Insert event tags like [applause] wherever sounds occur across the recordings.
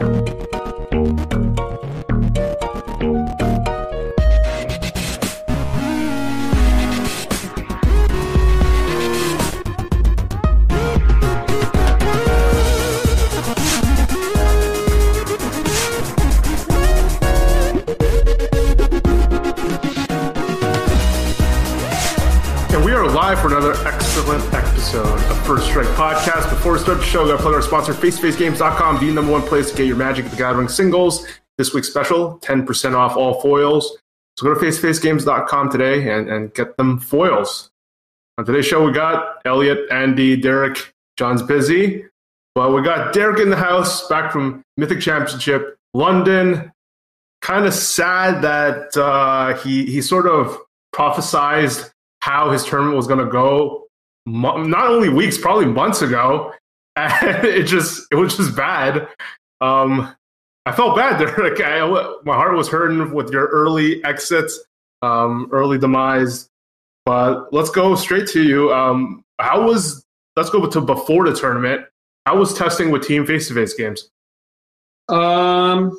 live sponsor, FaceToFaceGames.com, the number one place to get your Magic the Gathering singles. This week's special, 10% off all foils. So go to FaceToFaceGames.com today and, and get them foils. On today's show, we got Elliot, Andy, Derek. John's busy, but we got Derek in the house, back from Mythic Championship, London. Kind of sad that uh, he he sort of prophesized how his tournament was going to go not only weeks probably months ago and [laughs] it just it was just bad. Um i felt bad. There [laughs] like I, my heart was hurting with your early exits um early demise. But let's go straight to you. Um how was let's go to before the tournament. How was testing with team face-to-face games? Um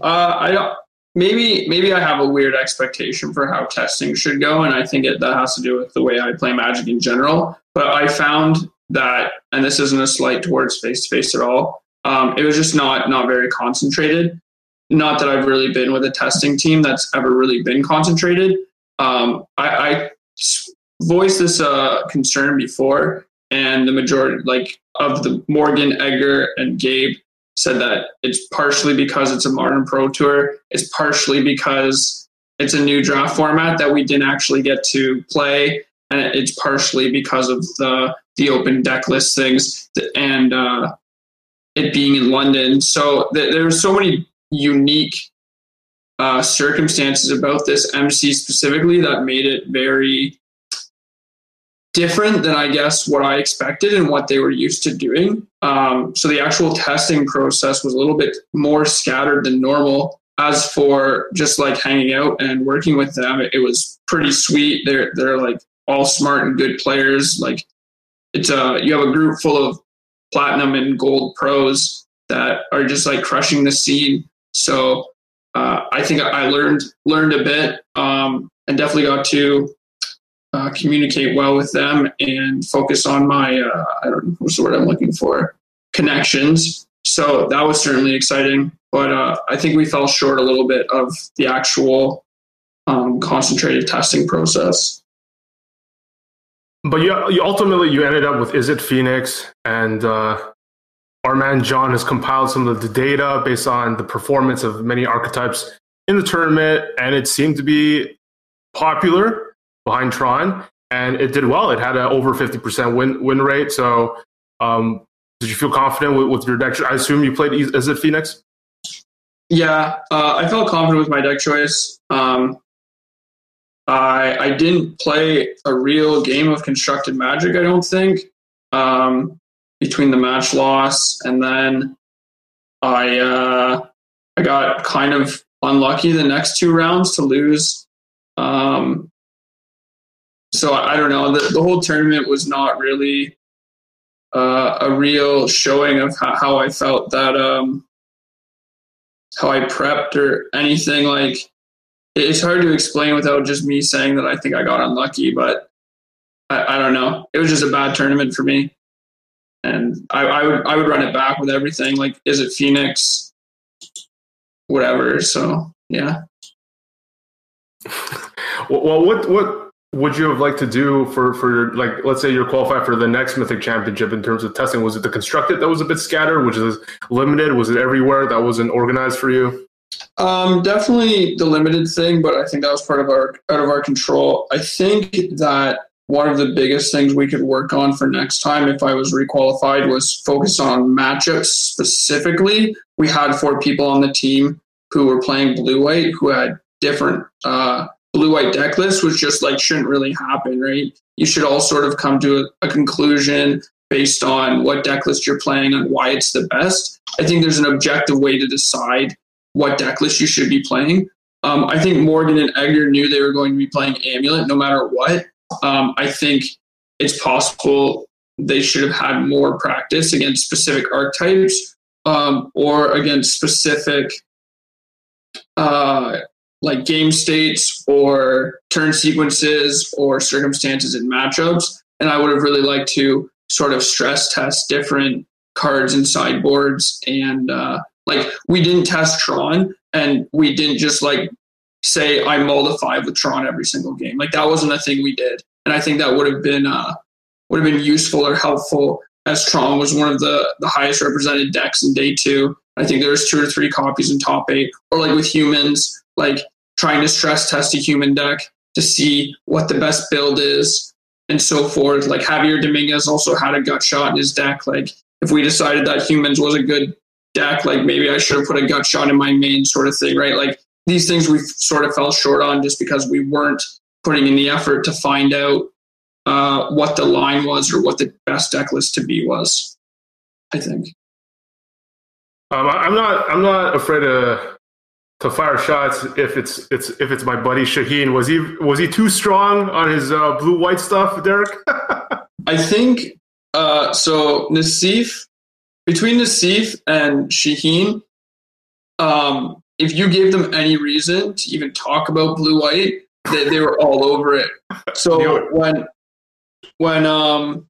uh, I maybe maybe I have a weird expectation for how testing should go, and I think it, that has to do with the way I play Magic in general. But I found that, and this isn't a slight towards face to face at all. Um, it was just not not very concentrated. Not that I've really been with a testing team that's ever really been concentrated. Um, I, I voiced this uh, concern before, and the majority, like of the Morgan, Edgar, and Gabe, said that it's partially because it's a modern pro tour. It's partially because it's a new draft format that we didn't actually get to play, and it's partially because of the the open deck list things and uh, it being in London. So th- there are so many unique uh, circumstances about this MC specifically that made it very different than I guess what I expected and what they were used to doing. Um, so the actual testing process was a little bit more scattered than normal. As for just like hanging out and working with them, it, was pretty sweet. They're they're like all smart and good players. Like it's a you have a group full of platinum and gold pros that are just like crushing the scene. So uh, I think I learned learned a bit um, and definitely got to uh, communicate well with them and focus on my uh, I don't know what's the word I'm looking for connections. So that was certainly exciting, but uh, I think we fell short a little bit of the actual um, concentrated testing process. But you, you ultimately you ended up with is it Phoenix, and uh, our man John has compiled some of the data based on the performance of many archetypes in the tournament, and it seemed to be popular behind Tron, and it did well. It had an over 50% win win rate. So, um, did you feel confident with, with, your deck? I assume you played is it Phoenix? Yeah, uh, I felt confident with my deck choice. Um, I I didn't play a real game of constructed magic. I don't think um, between the match loss and then I uh, I got kind of unlucky the next two rounds to lose um, so I, I don't know. The, the whole tournament was not really uh, a real showing of how, how I felt that um, how I prepped or anything. Like it's hard to explain without just me saying that I think I got unlucky, but I, I don't know. It was just a bad tournament for me, and I, I would I would run it back with everything. Like, is it Phoenix? Whatever. So yeah. [laughs] well, what what would you have liked to do for for like let's say you're qualified for the next mythic championship in terms of testing was it the constructed that was a bit scattered which is limited was it everywhere that wasn't organized for you um, definitely the limited thing but i think that was part of our out of our control i think that one of the biggest things we could work on for next time if i was requalified was focus on matchups specifically we had four people on the team who were playing blue white who had different uh, blue white deck lists, which just like shouldn't really happen, right? You should all sort of come to a, a conclusion based on what deck list you're playing and why it's the best. I think there's an objective way to decide what deck list you should be playing. Um, I think Morgan and Edgar knew they were going to be playing Amulet no matter what. Um, I think it's possible they should have had more practice against specific archetypes um, or against specific uh, like game states or turn sequences or circumstances in matchups. And I would have really liked to sort of stress test different cards and sideboards. And uh, like we didn't test Tron and we didn't just like say I mull the five with Tron every single game. Like that wasn't a thing we did. And I think that would have been uh, would have been useful or helpful as Tron was one of the, the highest represented decks in day two. I think there's two or three copies in top eight. Or like with humans, like trying to stress test a human deck to see what the best build is and so forth. Like Javier Dominguez also had a gut shot in his deck. Like if we decided that humans was a good deck, like maybe I should have put a gut shot in my main sort of thing, right? Like these things we sort of fell short on just because we weren't putting in the effort to find out uh, what the line was or what the best deck list to be was. I think. Um, I'm not. I'm not afraid to to fire shots if it's it's if it's my buddy Shaheen. Was he was he too strong on his uh, blue white stuff, Derek? [laughs] I think uh, so. Nassif between Nassif and Shaheen, um, if you gave them any reason to even talk about blue white, they, they were all over it. So [laughs] when when um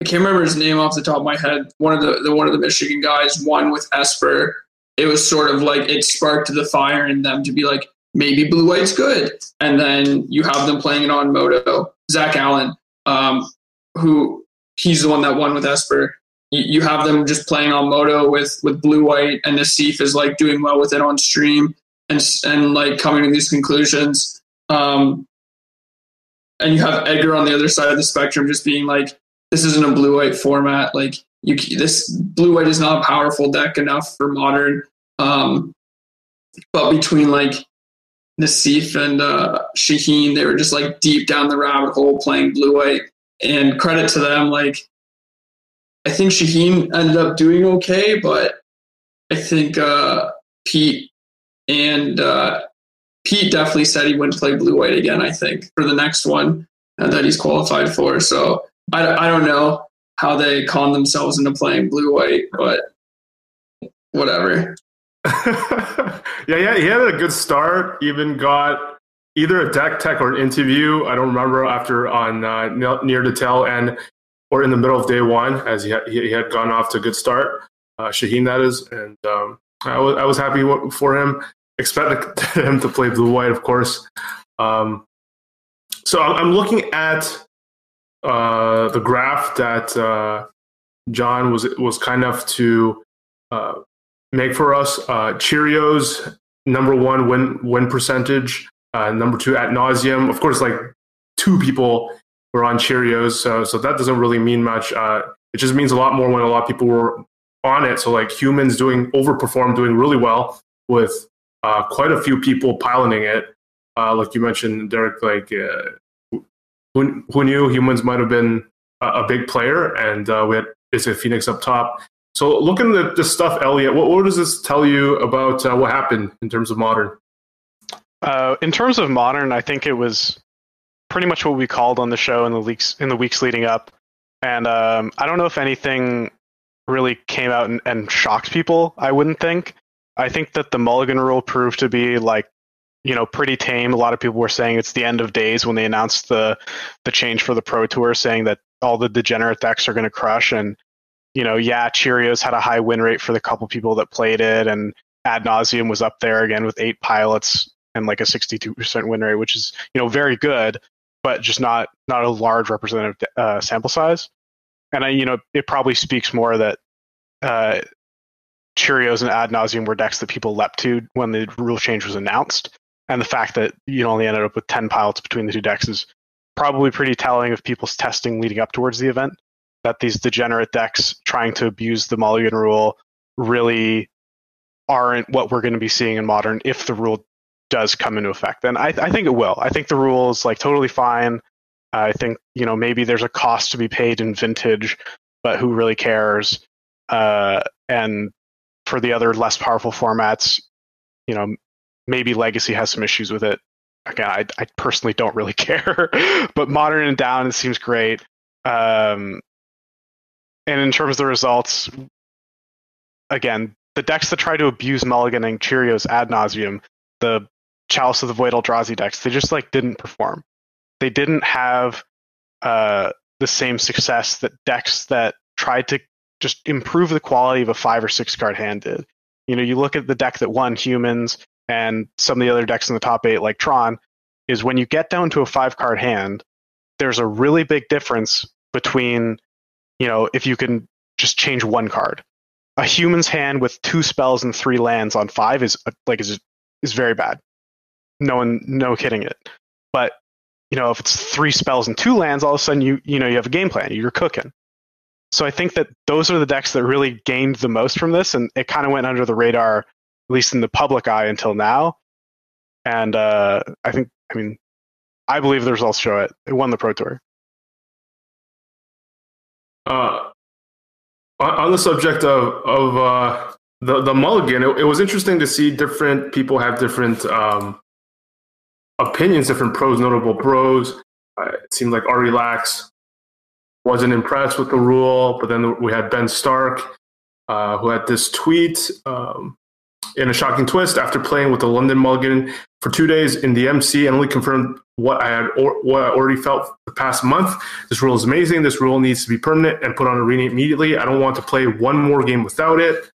I can't remember his name off the top of my head. One of the, the one of the Michigan guys won with Esper. It was sort of like it sparked the fire in them to be like, maybe blue white's good. And then you have them playing it on Moto. Zach Allen, um, who he's the one that won with Esper. You, have them just playing on Moto with with blue white, and Nassif is like doing well with it on stream and and like coming to these conclusions. Um, and you have Edgar on the other side of the spectrum, just being like, "This isn't a blue white format. Like, you this blue white is not a powerful deck enough for modern." Um, but between like Nassif and uh, Shaheen, they were just like deep down the rabbit hole playing blue white. And credit to them, like I think Shaheen ended up doing okay, but I think uh, Pete and uh, Pete definitely said he wouldn't play blue white again. I think for the next one that he's qualified for. So I, I don't know how they con themselves into playing blue white, but whatever. [laughs] yeah, yeah, he had a good start. Even got either a deck tech or an interview. I don't remember after on uh, near to tell, end or in the middle of day one, as he had, he had gone off to a good start. Uh, Shaheen, that is, and um, I was I was happy for him expect [laughs] him to play blue white, of course. Um, so I'm looking at uh, the graph that uh, John was was kind enough to uh, make for us. Uh, Cheerios number one win win percentage, uh, number two Ad Nauseam. Of course, like two people were on Cheerios, so so that doesn't really mean much. Uh, it just means a lot more when a lot of people were on it. So like humans doing overperform, doing really well with uh, quite a few people piloting it. Uh, like you mentioned, Derek, like uh, who, who knew humans might have been a, a big player, and uh, we had is a Phoenix up top. So looking at this stuff, Elliot, what, what does this tell you about uh, what happened in terms of modern? Uh, in terms of modern, I think it was pretty much what we called on the show in the weeks in the weeks leading up, and um, I don't know if anything really came out and, and shocked people. I wouldn't think. I think that the Mulligan rule proved to be like you know pretty tame. A lot of people were saying it's the end of days when they announced the the change for the Pro Tour, saying that all the degenerate decks are going to crush. And you know, yeah, Cheerios had a high win rate for the couple people that played it, and Ad Nauseam was up there again with eight pilots and like a 62% win rate, which is you know very good, but just not not a large representative uh, sample size. And I, you know, it probably speaks more that uh, Cheerios and Ad Nauseam were decks that people leapt to when the rule change was announced. And the fact that you only ended up with 10 pilots between the two decks is probably pretty telling of people's testing leading up towards the event. That these degenerate decks trying to abuse the Mulligan rule really aren't what we're going to be seeing in modern if the rule does come into effect. And I, I think it will. I think the rule is like totally fine. I think, you know, maybe there's a cost to be paid in vintage, but who really cares? Uh, and for the other less powerful formats, you know, maybe Legacy has some issues with it. Again, I, I personally don't really [laughs] care, but Modern and Down it seems great. Um, and in terms of the results, again, the decks that try to abuse mulliganing Cheerios ad nauseam, the Chalice of the Void Eldrazi decks, they just like didn't perform. They didn't have uh, the same success that decks that tried to just improve the quality of a five or six card hand did. You know, you look at the deck that won humans and some of the other decks in the top eight, like Tron, is when you get down to a five card hand, there's a really big difference between, you know, if you can just change one card. A human's hand with two spells and three lands on five is like is is very bad. No one, no kidding it. But you know, if it's three spells and two lands, all of a sudden you you know you have a game plan. You're cooking. So I think that those are the decks that really gained the most from this, and it kind of went under the radar, at least in the public eye, until now. And uh, I think, I mean, I believe the results show it. It won the Pro Tour. Uh, on the subject of of uh, the the mulligan, it, it, was interesting to see different people have different um, opinions, different pros, notable pros. Uh, it seemed like Ari Lax wasn't impressed with the rule, but then we had Ben Stark, uh, who had this tweet um, in a shocking twist after playing with the London Mulligan for two days in the MC and only confirmed what I had or, what I already felt the past month. This rule is amazing. This rule needs to be permanent and put on arena immediately. I don't want to play one more game without it.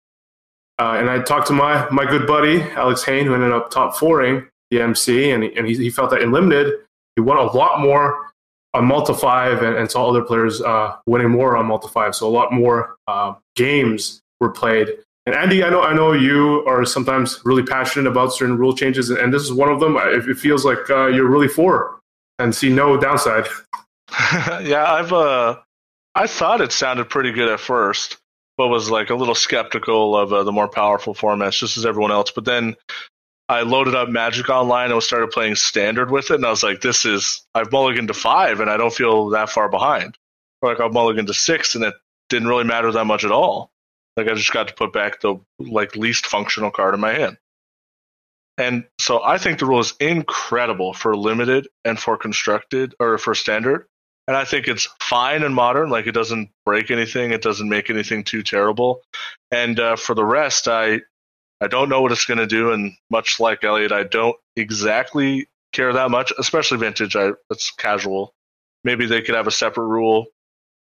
Uh, and I talked to my my good buddy Alex Hayne, who ended up top fouring the MC, and, and he, he felt that in limited, he won a lot more on mull to five and, and saw other players uh, winning more on mull to five. So a lot more uh, games were played. And Andy, I know I know you are sometimes really passionate about certain rule changes, and this is one of them. It, feels like uh, you're really for and see no downside. [laughs] [laughs] yeah, I've uh, I thought it sounded pretty good at first, but was like a little skeptical of uh, the more powerful formats, just as everyone else. But then I loaded up Magic Online and started playing Standard with it, and I was like, "This is I've mulliganed to five, and I don't feel that far behind." Or like I've mulliganed to six, and it didn't really matter that much at all. Like I just got to put back the like least functional card in my hand. And so I think the rule is incredible for limited and for constructed or for standard. And I think it's fine in modern. Like it doesn't break anything. It doesn't make anything too terrible. And uh, for the rest, I I don't know what it's going to do, and much like Elliot, I don't exactly care that much, especially vintage. I it's casual. Maybe they could have a separate rule.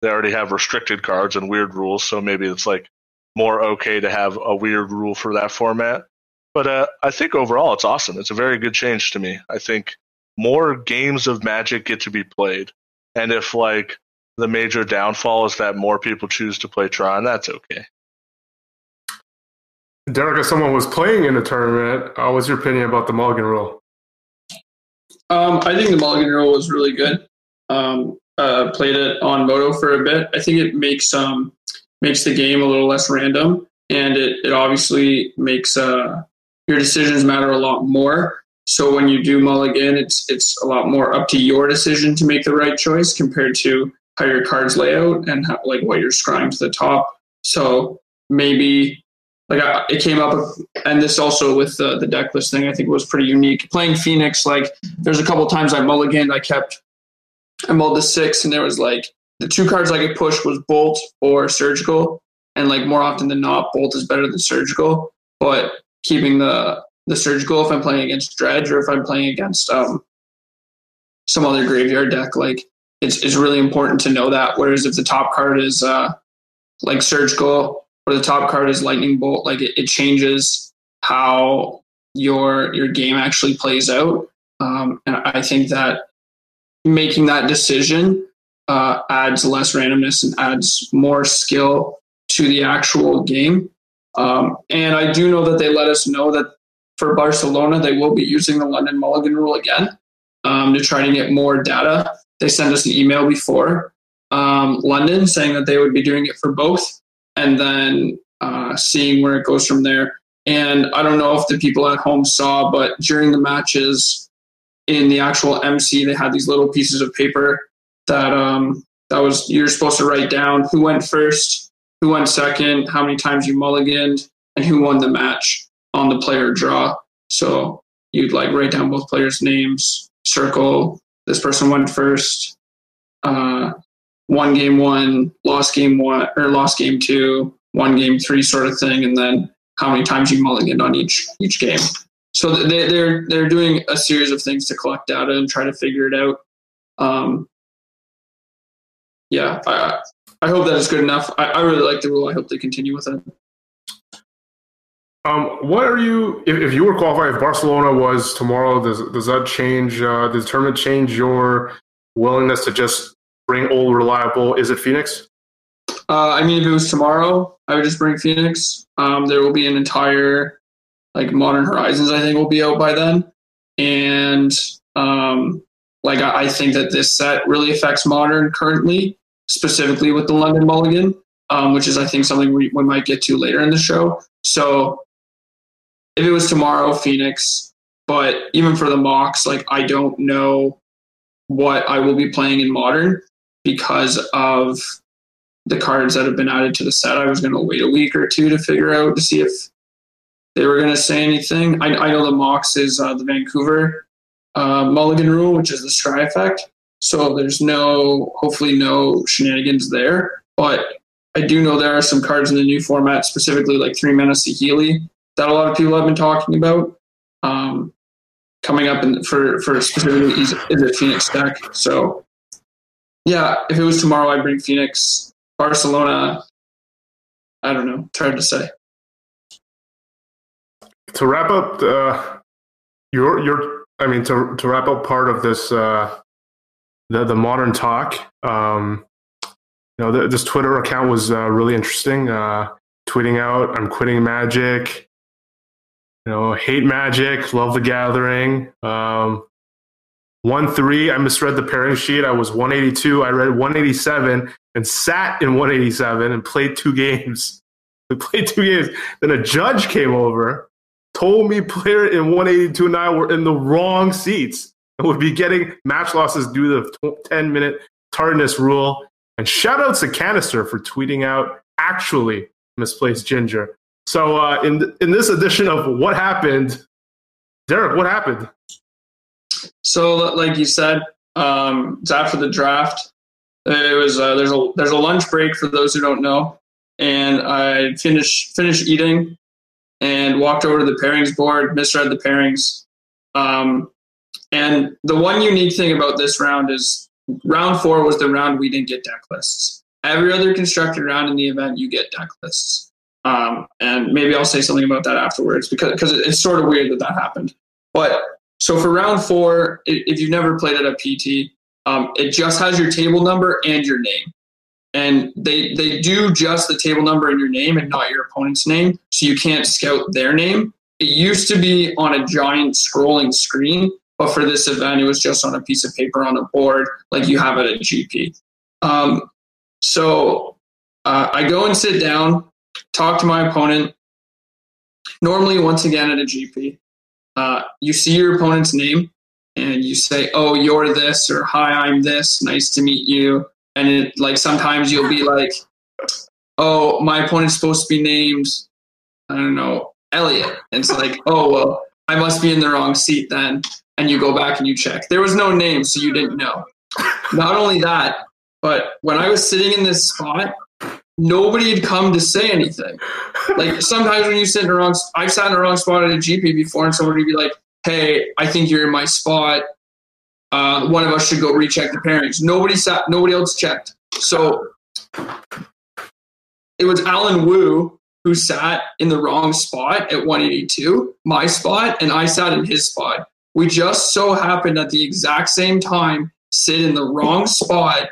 They already have restricted cards and weird rules, so maybe it's like more okay to have a weird rule for that format. But uh, I think overall it's awesome. It's a very good change to me. I think more games of Magic get to be played, and if like the major downfall is that more people choose to play Tron, that's okay. Derek, as someone was playing in the tournament, uh, what's your opinion about the mulligan rule? Um, I think the mulligan rule was really good. Um, uh, played it on Moto for a bit. I think it makes um, makes the game a little less random, and it, it obviously makes uh, your decisions matter a lot more. So when you do mulligan, it's it's a lot more up to your decision to make the right choice compared to how your cards lay out and how, like what you're scrying to the top. So maybe like I, it came up and this also with the, the deck list thing i think was pretty unique. Playing phoenix like there's a couple times i mulliganed i kept i mulled the six and there was like the two cards i could push was bolt or surgical and like more often than not bolt is better than surgical. But keeping the the surgical if i'm playing against dredge or if i'm playing against um some other graveyard deck like it's, it's really important to know that. Whereas if the top card is uh like surgical or the top card is lightning bolt like it, it changes how your your game actually plays out. Um, and i think that making that decision uh, adds less randomness and adds more skill to the actual game. Um, and i do know that they let us know that for barcelona they will be using the london mulligan rule again um, to try to get more data. They sent us an email before um, london saying that they would be doing it for both and then uh, seeing where it goes from there. And I don't know if the people at home saw, but during the matches in the actual MC, they had these little pieces of paper that um, that was you're supposed to write down who went first, who went second, how many times you mulliganed, and who won the match on the player draw. So you'd like write down both players' names, circle this person went first, uh, won game one, lost game one, or lost game two, one game three sort of thing, and then how many times you mulligan on each each game. So they, they're they're doing a series of things to collect data and try to figure it out. Um, yeah, I, I hope that is good enough. I, I really like the rule. I hope they continue with it. Um, what are you if, if you were qualified? If Barcelona was tomorrow, does does that change? Uh, does the tournament change your willingness to just bring old reliable? Is it Phoenix? Uh, I mean, if it was tomorrow, I would just bring Phoenix. Um, there will be an entire like Modern Horizons. I think will be out by then, and um, like I, I think that this set really affects Modern currently, specifically with the London Mulligan, um, which is I think something we, we might get to later in the show. So if it was tomorrow, Phoenix. But even for the MOCS, like I don't know what I will be playing in modern because of the cards that have been added to the set. I was going to wait a week or two to figure out to see if they were going to say anything. I, I know the MOCS is uh, the Vancouver uh, Mulligan rule, which is the Scry effect. So there's no, hopefully, no shenanigans there. But I do know there are some cards in the new format, specifically like three mana Saheeli, that a lot of people have been talking about. Um, coming up in, for for specifically is, is Phoenix deck. So yeah, if it was tomorrow, I'd bring Phoenix. Barcelona, I don't know. It's hard to say. To wrap up, uh, your your I mean to to wrap up part of this uh, the the modern talk. Um, you know, this Twitter account was uh, really interesting. Uh, tweeting out, "I'm quitting Magic." You know, hate Magic, love the Gathering. Um, one three, I misread the pairing sheet. I was 182. I read 187 and sat in 187 and played two games. [laughs] We played two games. Then a judge came over, told me player in 182 and I were in the wrong seats and would be getting match losses due to the 10 minute tardiness rule. And shout outs to Canister for tweeting out actually misplaced ginger. So uh, in in this edition of what happened, Derek, what happened? So, like you said, um, it's after the draft. It was uh, there's a there's a lunch break for those who don't know, and I finished finished eating and walked over to the pairings board, misread the pairings. Um, and the one unique thing about this round is round four was the round we didn't get deck lists. Every other constructed round in the event, you get deck lists. Um, and maybe I'll say something about that afterwards because because it's sort of weird that that happened. But so for round four, if you've never played at a PT, um, it just has your table number and your name, and they they do just the table number and your name and not your opponent's name, so you can't scout their name. It used to be on a giant scrolling screen, but for this event, it was just on a piece of paper on a board like you have at a GP. Um, so uh, I go and sit down talk to my opponent. Normally, once again at a GP, uh, you see your opponent's name and you say, "Oh, you're this," or "Hi, I'm this. Nice to meet you." And it, like sometimes you'll be like, "Oh, my opponent's supposed to be named, I don't know, Elliot." And it's like, "Oh, well, I must be in the wrong seat then." And you go back and you check. There was no name, so you didn't know. Not only that, but when I was sitting in this spot, nobody had come to say anything. Like [laughs] sometimes when you sit in the wrong, I've sat in the wrong spot at a GP before, and somebody would be like, "Hey, I think you're in my spot. Uh, one of us should go recheck the pairings." Nobody sat. Nobody else checked. So it was Alan Wu who sat in the wrong spot at 182, my spot, and I sat in his spot. We just so happened at the exact same time sit in the wrong spot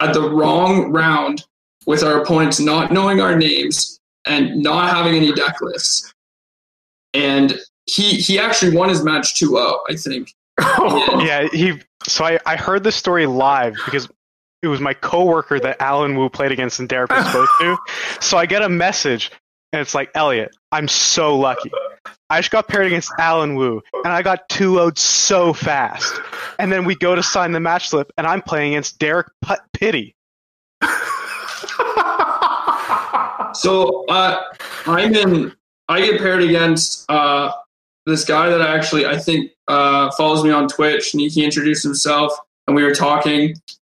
at the wrong round with our opponents not knowing our names and not having any deck lists. And he he actually won his match 2-0, I think. [laughs] Oh, yeah, he so I, I heard this story live because it was my coworker that Alan Wu played against and Derek was supposed to. [laughs] So I get a message and it's like, Elliot, I'm so lucky. I just got paired against Alan Wu and I got 2 0 so fast. And then we go to sign the match slip and I'm playing against Derek Put- Pitty. [laughs] So uh, I'm in. I get paired against uh, this guy that I actually I think uh, follows me on Twitch. And he introduced himself, and we were talking,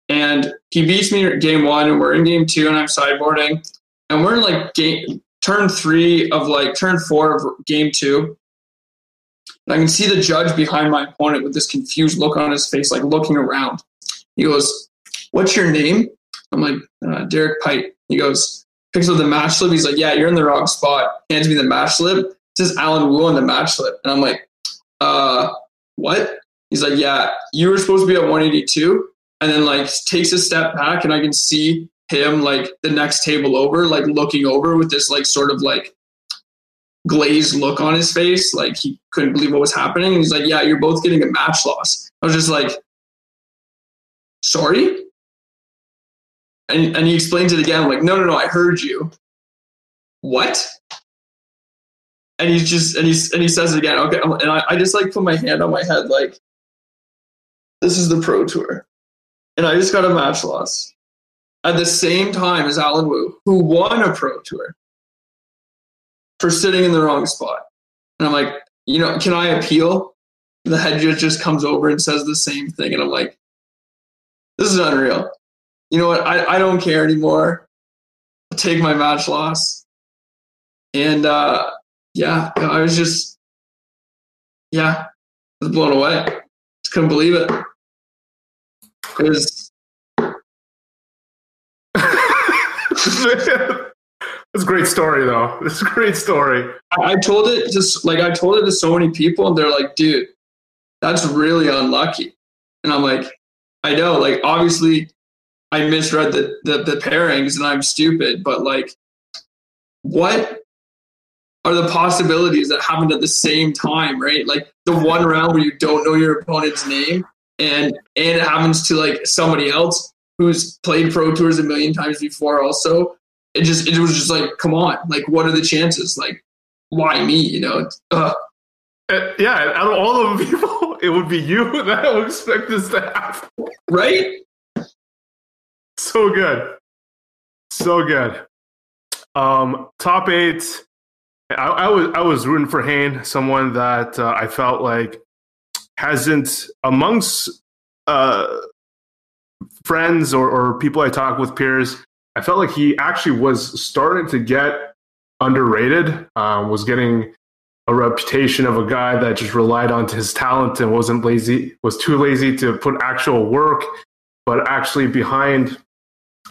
and he beats me game one, and we're in game two, and I'm sideboarding, and we're in like game turn three of like turn four of game two. And I can see the judge behind my opponent with this confused look on his face, like looking around. He goes, "What's your name?" I'm like, uh, "Derek Pite." He goes, picks up the match slip. He's like, "Yeah, you're in the wrong spot." Hands me the match slip. It says Alan Wu on the match slip, and I'm like, "Uh, what?" He's like, "Yeah, you were supposed to be at 182." And then like takes a step back, and I can see him like the next table over, like looking over with this like sort of like glazed look on his face, like he couldn't believe what was happening. And he's like, "Yeah, you're both getting a match loss." I was just like, "Sorry." And and he explains it again, I'm like, "No, no, no, I heard you." What? And he's just and he's and he says it again. Okay, and I, I just like put my hand on my head, like, "This is the pro tour," and I just got a match loss at the same time as Alan Wu, who won a pro tour for sitting in the wrong spot. And I'm like, you know, can I appeal? The head judge just comes over and says the same thing. And I'm like, this is unreal. You know what? I, I don't care anymore. I'll take my match loss. And uh, yeah, I was just, yeah, I was blown away. Just couldn't believe it. It was [laughs] It's a great story, though. It's a great story. I told it just like I told it to so many people, and they're like, "Dude, that's really unlucky." And I'm like, "I know. Like, obviously, I misread the the, the pairings, and I'm stupid. But like, what are the possibilities that happened at the same time? Right? Like the one round where you don't know your opponent's name, and and it happens to like somebody else who's played pro tours a million times before, also." it just it was just like, come on, like what are the chances? Like, why me? You know? Uh, yeah, out of all of the people, [laughs] it would be you [laughs] that would expect this to happen. Right? So good. So good. Um, top eight. I, I was I was rooting for Hayne, someone that uh, I felt like hasn't amongst uh, friends or, or people I talk with peers I felt like he actually was starting to get underrated. Um, was getting a reputation of a guy that just relied on his talent and wasn't lazy, was too lazy to put actual work, but actually behind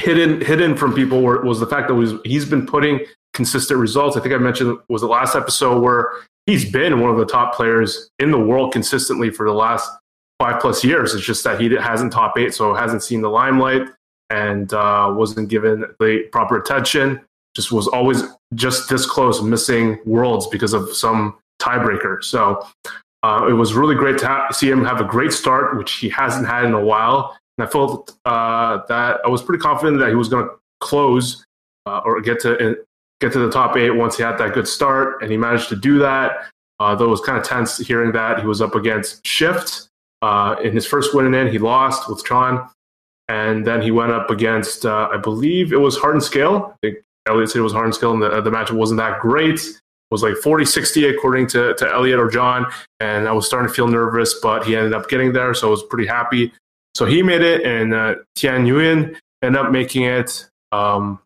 hidden hidden from people were, was the fact that was, he's been putting consistent results. I think I mentioned was the last episode where he's been one of the top players in the world consistently for the last five plus years. It's just that he hasn't top eight, so hasn't seen the limelight and uh, wasn't given the proper attention. Just was always just this close, missing worlds because of some tiebreaker. So uh, it was really great to ha- see him have a great start, which he hasn't had in a while. And I felt uh, that I was pretty confident that he was going to close uh, or get to uh, get to the top eight once he had that good start, and he managed to do that. Uh, though it was kind of tense hearing that he was up against Shift in his first win and in, he lost with Tron and then he went up against, uh, I believe it was Hardened Scale. I think Elliot said it was Hardened Scale, and the, the matchup wasn't that great. It was like 40 60 according to, to Elliot or John. And I was starting to feel nervous, but he ended up getting there. So I was pretty happy. So he made it, and uh, Thien Nguyen ended up making it. Um,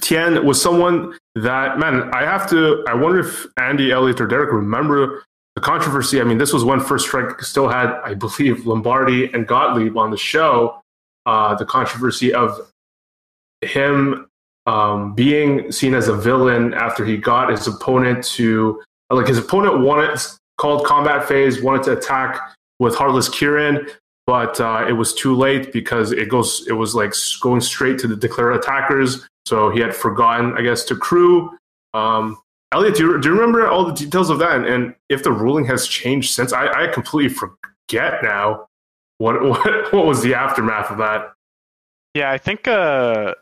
Thien was someone that, man, I have to, I wonder if Andy, Elliot, or Derek remember the controversy. I mean, this was when First Strike still had, I believe, Lombardi and Gottlieb on the show uh, the controversy of him um, being seen as a villain after he got his opponent to like his opponent wanted called combat phase wanted to attack with Heart of Kiran, but uh, it was too late because it goes it was like going straight to the declared attackers. So he had forgotten, I guess, to crew. Um, Elliot, do you, do you remember all the details of that? And, and if the ruling has changed since, I, I completely forget now what [laughs] what what was the aftermath of that? Yeah, I think uh,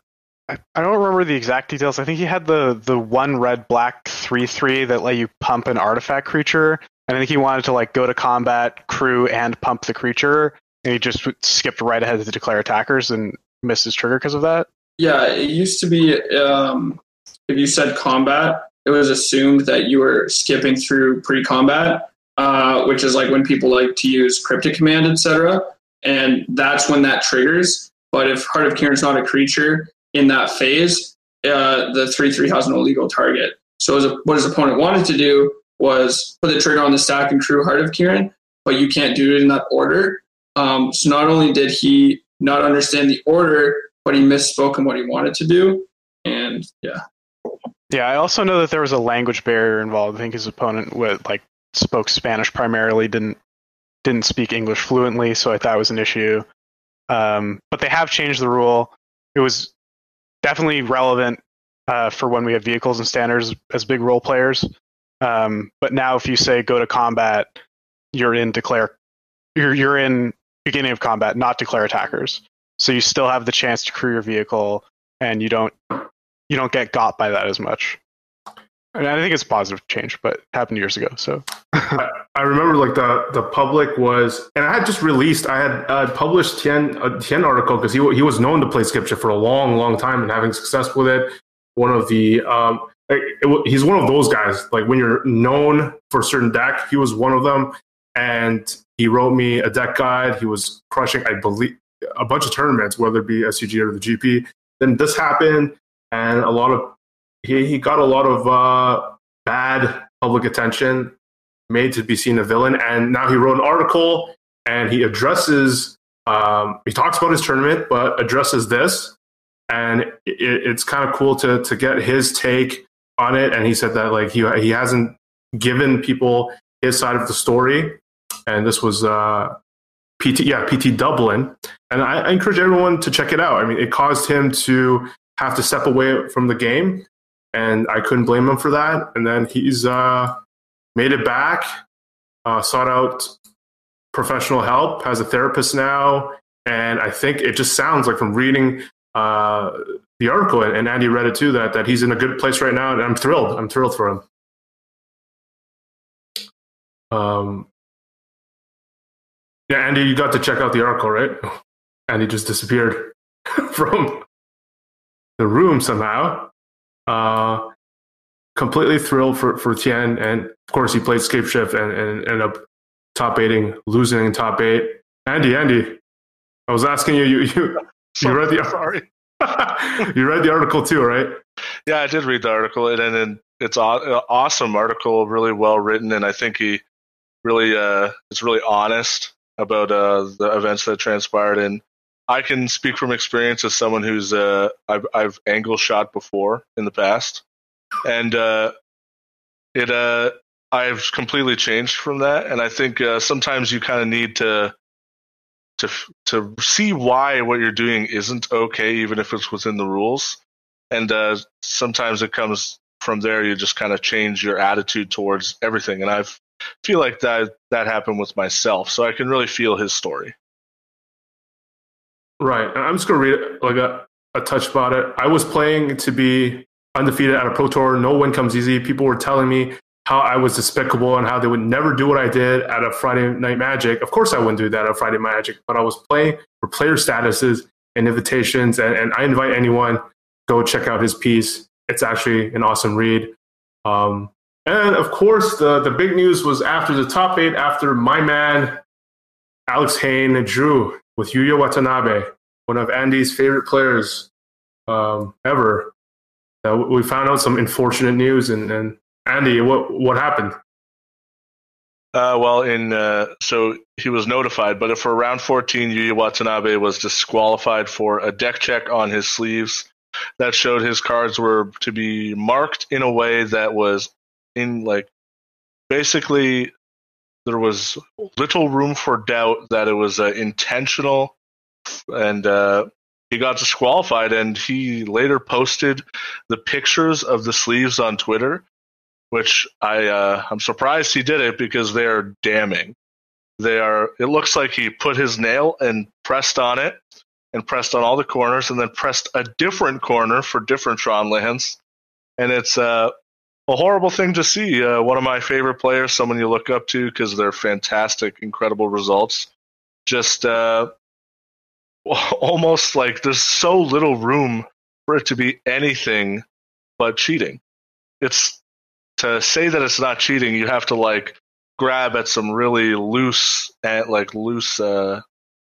I, I don't remember the exact details. I think he had the the one red black three three that let you pump an artifact creature, and I think he wanted to like go to combat, crew, and pump the creature, and he just skipped right ahead to declare attackers and missed his trigger because of that. Yeah, it used to be um, if you said combat, it was assumed that you were skipping through pre-combat, uh, which is like when people like to use cryptic command, etc. And that's when that triggers. But if Heart of Kiran's not a creature in that phase, uh, the three three has no legal target. So a, what his opponent wanted to do was put the trigger on the stack and crew Heart of Kiran, but you can't do it in that order. Um, so not only did he not understand the order, but he misspoke in what he wanted to do. And yeah. Yeah, I also know that there was a language barrier involved. I think his opponent would like spoke Spanish primarily, didn't didn't speak English fluently, so I thought it was an issue. Um, but they have changed the rule. It was definitely relevant uh, for when we have vehicles and standards as big role players. Um, but now, if you say go to combat, you're in declare, you're you're in beginning of combat, not declare attackers. So you still have the chance to crew your vehicle, and you don't you don't get got by that as much. And I think it's a positive change, but happened years ago. So [laughs] I, remember like the the public was, and I had just released, I had uh, published Thien a Thien article because he he was known to play Scape Shift for a long, long time and having success with it. One of the um, it, it, he's one of those guys. Like when you're known for a certain deck, he was one of them. And he wrote me a deck guide. He was crushing, I believe, a bunch of tournaments, whether it be SCG or the GP. Then this happened, and a lot of he, he got a lot of uh, bad public attention, made to be seen a villain, and now he wrote an article and he addresses. Um, he talks about his tournament, but addresses this, and it, it's kind of cool to to get his take on it. And he said that like he he hasn't given people his side of the story, and this was uh, PT yeah PT Dublin, and I, I encourage everyone to check it out. I mean, it caused him to have to step away from the game, and I couldn't blame him for that. And then he's uh, made it back, uh, sought out professional help, has a therapist now, and I think it just sounds like from reading uh, the article and Andy read it too that that he's in a good place right now, and I'm thrilled. I'm thrilled for him. Um, yeah, Andy, you got to check out the article, right? And he just disappeared [laughs] from the room somehow. Uh, completely thrilled for, for Thien. And of course, he played Scape Shift and, and ended up top eighting, losing in top eight. Andy, Andy, I was asking you, you, you, you [laughs] read the sorry. [laughs] you read the article too, right? Yeah, I did read the article, and, and it's an awesome article, really well written, and I think he really uh, is really honest about uh, the events that transpired. And I can speak from experience as someone who's uh, I've, I've angle shot before in the past, and uh, it uh, I've completely changed from that. And I think uh, sometimes you kind of need to to to see why what you're doing isn't okay, even if it's within the rules. And uh, sometimes it comes from there. You just kind of change your attitude towards everything. And I've feel like that that happened with myself, so I can really feel his story. Right. I'm just gonna read like a, a touch about it. I was playing to be undefeated at a pro tour. No win comes easy. People were telling me how I was despicable and how they would never do what I did at a Friday Night Magic. Of course, I wouldn't do that at Friday Magic, but I was playing for player statuses and invitations. And, and I invite anyone go check out his piece. It's actually an awesome read. Um, and of course, the, the big news was after the top eight, after my man, Alex Hayne, drew with Yuya Watanabe, one of Andy's favorite players um, ever. Uh, we found out some unfortunate news. And, and Andy, what, what happened? Uh, well, in uh, so he was notified, but for round 14, Yuya Watanabe was disqualified for a deck check on his sleeves that showed his cards were to be marked in a way that was in like basically there was little room for doubt that it was uh, intentional and uh, he got disqualified and he later posted the pictures of the sleeves on twitter which i uh, i'm surprised he did it because they are damning. They are it looks like he put his nail and pressed on it and pressed on all the corners and then pressed a different corner for different tron lands and it's uh a horrible thing to see. Uh, one of my favorite players, someone you look up to because they're fantastic, incredible results. Just uh, [laughs] almost like there's so little room for it to be anything but cheating. It's to say that it's not cheating, you have to like grab at some really loose and like loose uh,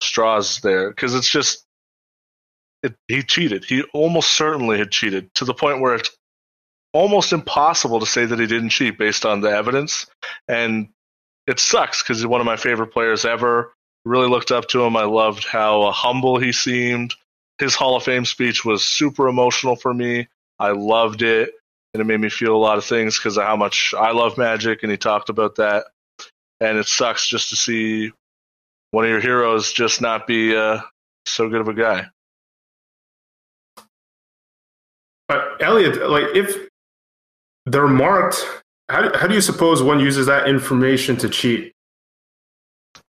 straws there because it's just it, he cheated. He almost certainly had cheated to the point where it's almost impossible to say that he didn't cheat based on the evidence. And it sucks because he's one of my favorite players ever. Really looked up to him. I loved how uh, humble he seemed. His Hall of Fame speech was super emotional for me. I loved it, and it made me feel a lot of things because of how much I love Magic, and he talked about that. And it sucks just to see one of your heroes just not be uh, so good of a guy. But Elliot, like if they're marked, how do, how do you suppose one uses that information to cheat?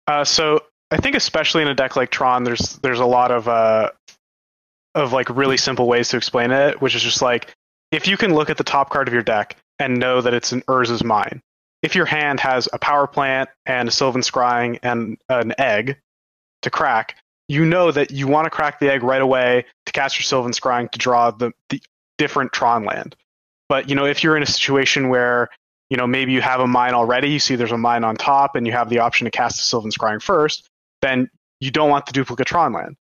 Uh, so I think especially in a deck like Tron, there's there's a lot of uh, of like really simple ways to explain it, which is just like if you can look at the top card of your deck and know that it's an Urza's Mine. If your hand has a power plant and a Sylvan Scrying and an egg to crack, you know that you want to crack the egg right away to cast your Sylvan Scrying to draw the, the different Tron land. But you know, if you're in a situation where you know maybe you have a mine already, you see there's a mine on top, and you have the option to cast a Sylvan Scrying first, then you don't want the duplicate Tron land.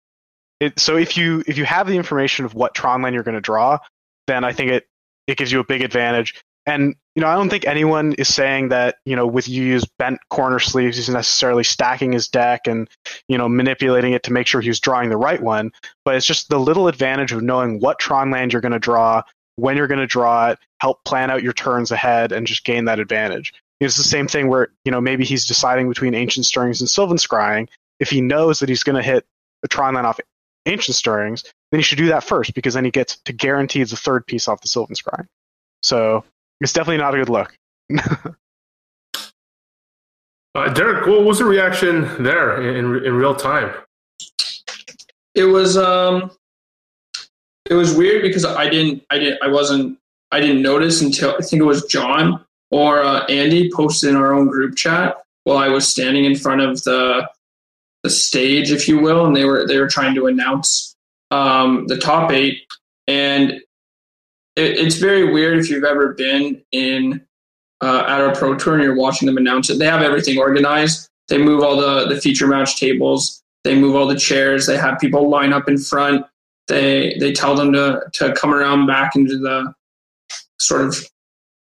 It, so if you if you have the information of what Tron land you're going to draw, then I think it it gives you a big advantage. And you know, I don't think anyone is saying that you know with you use bent corner sleeves, he's necessarily stacking his deck and you know manipulating it to make sure he's drawing the right one. But it's just the little advantage of knowing what Tron land you're going to draw, when you're going to draw it, help plan out your turns ahead, and just gain that advantage. It's the same thing where you know maybe he's deciding between Ancient Stirrings and Sylvan Scrying. If he knows that he's going to hit a Tron land off Ancient Stirrings, then he should do that first because then he gets to guarantee the third piece off the Sylvan Scrying. So it's definitely not a good look. [laughs] uh, Derek, what was the reaction there in, in real time? It was um, it was weird because I didn't, I didn't, I wasn't, I didn't notice until I think it was John or uh, Andy posted in our own group chat while I was standing in front of the the stage, if you will, and they were they were trying to announce um, the top eight, and it, it's very weird if you've ever been in uh, at a pro tour and you're watching them announce it. They have everything organized. They move all the the feature match tables. They move all the chairs. They have people line up in front. They they tell them to to come around back into the sort of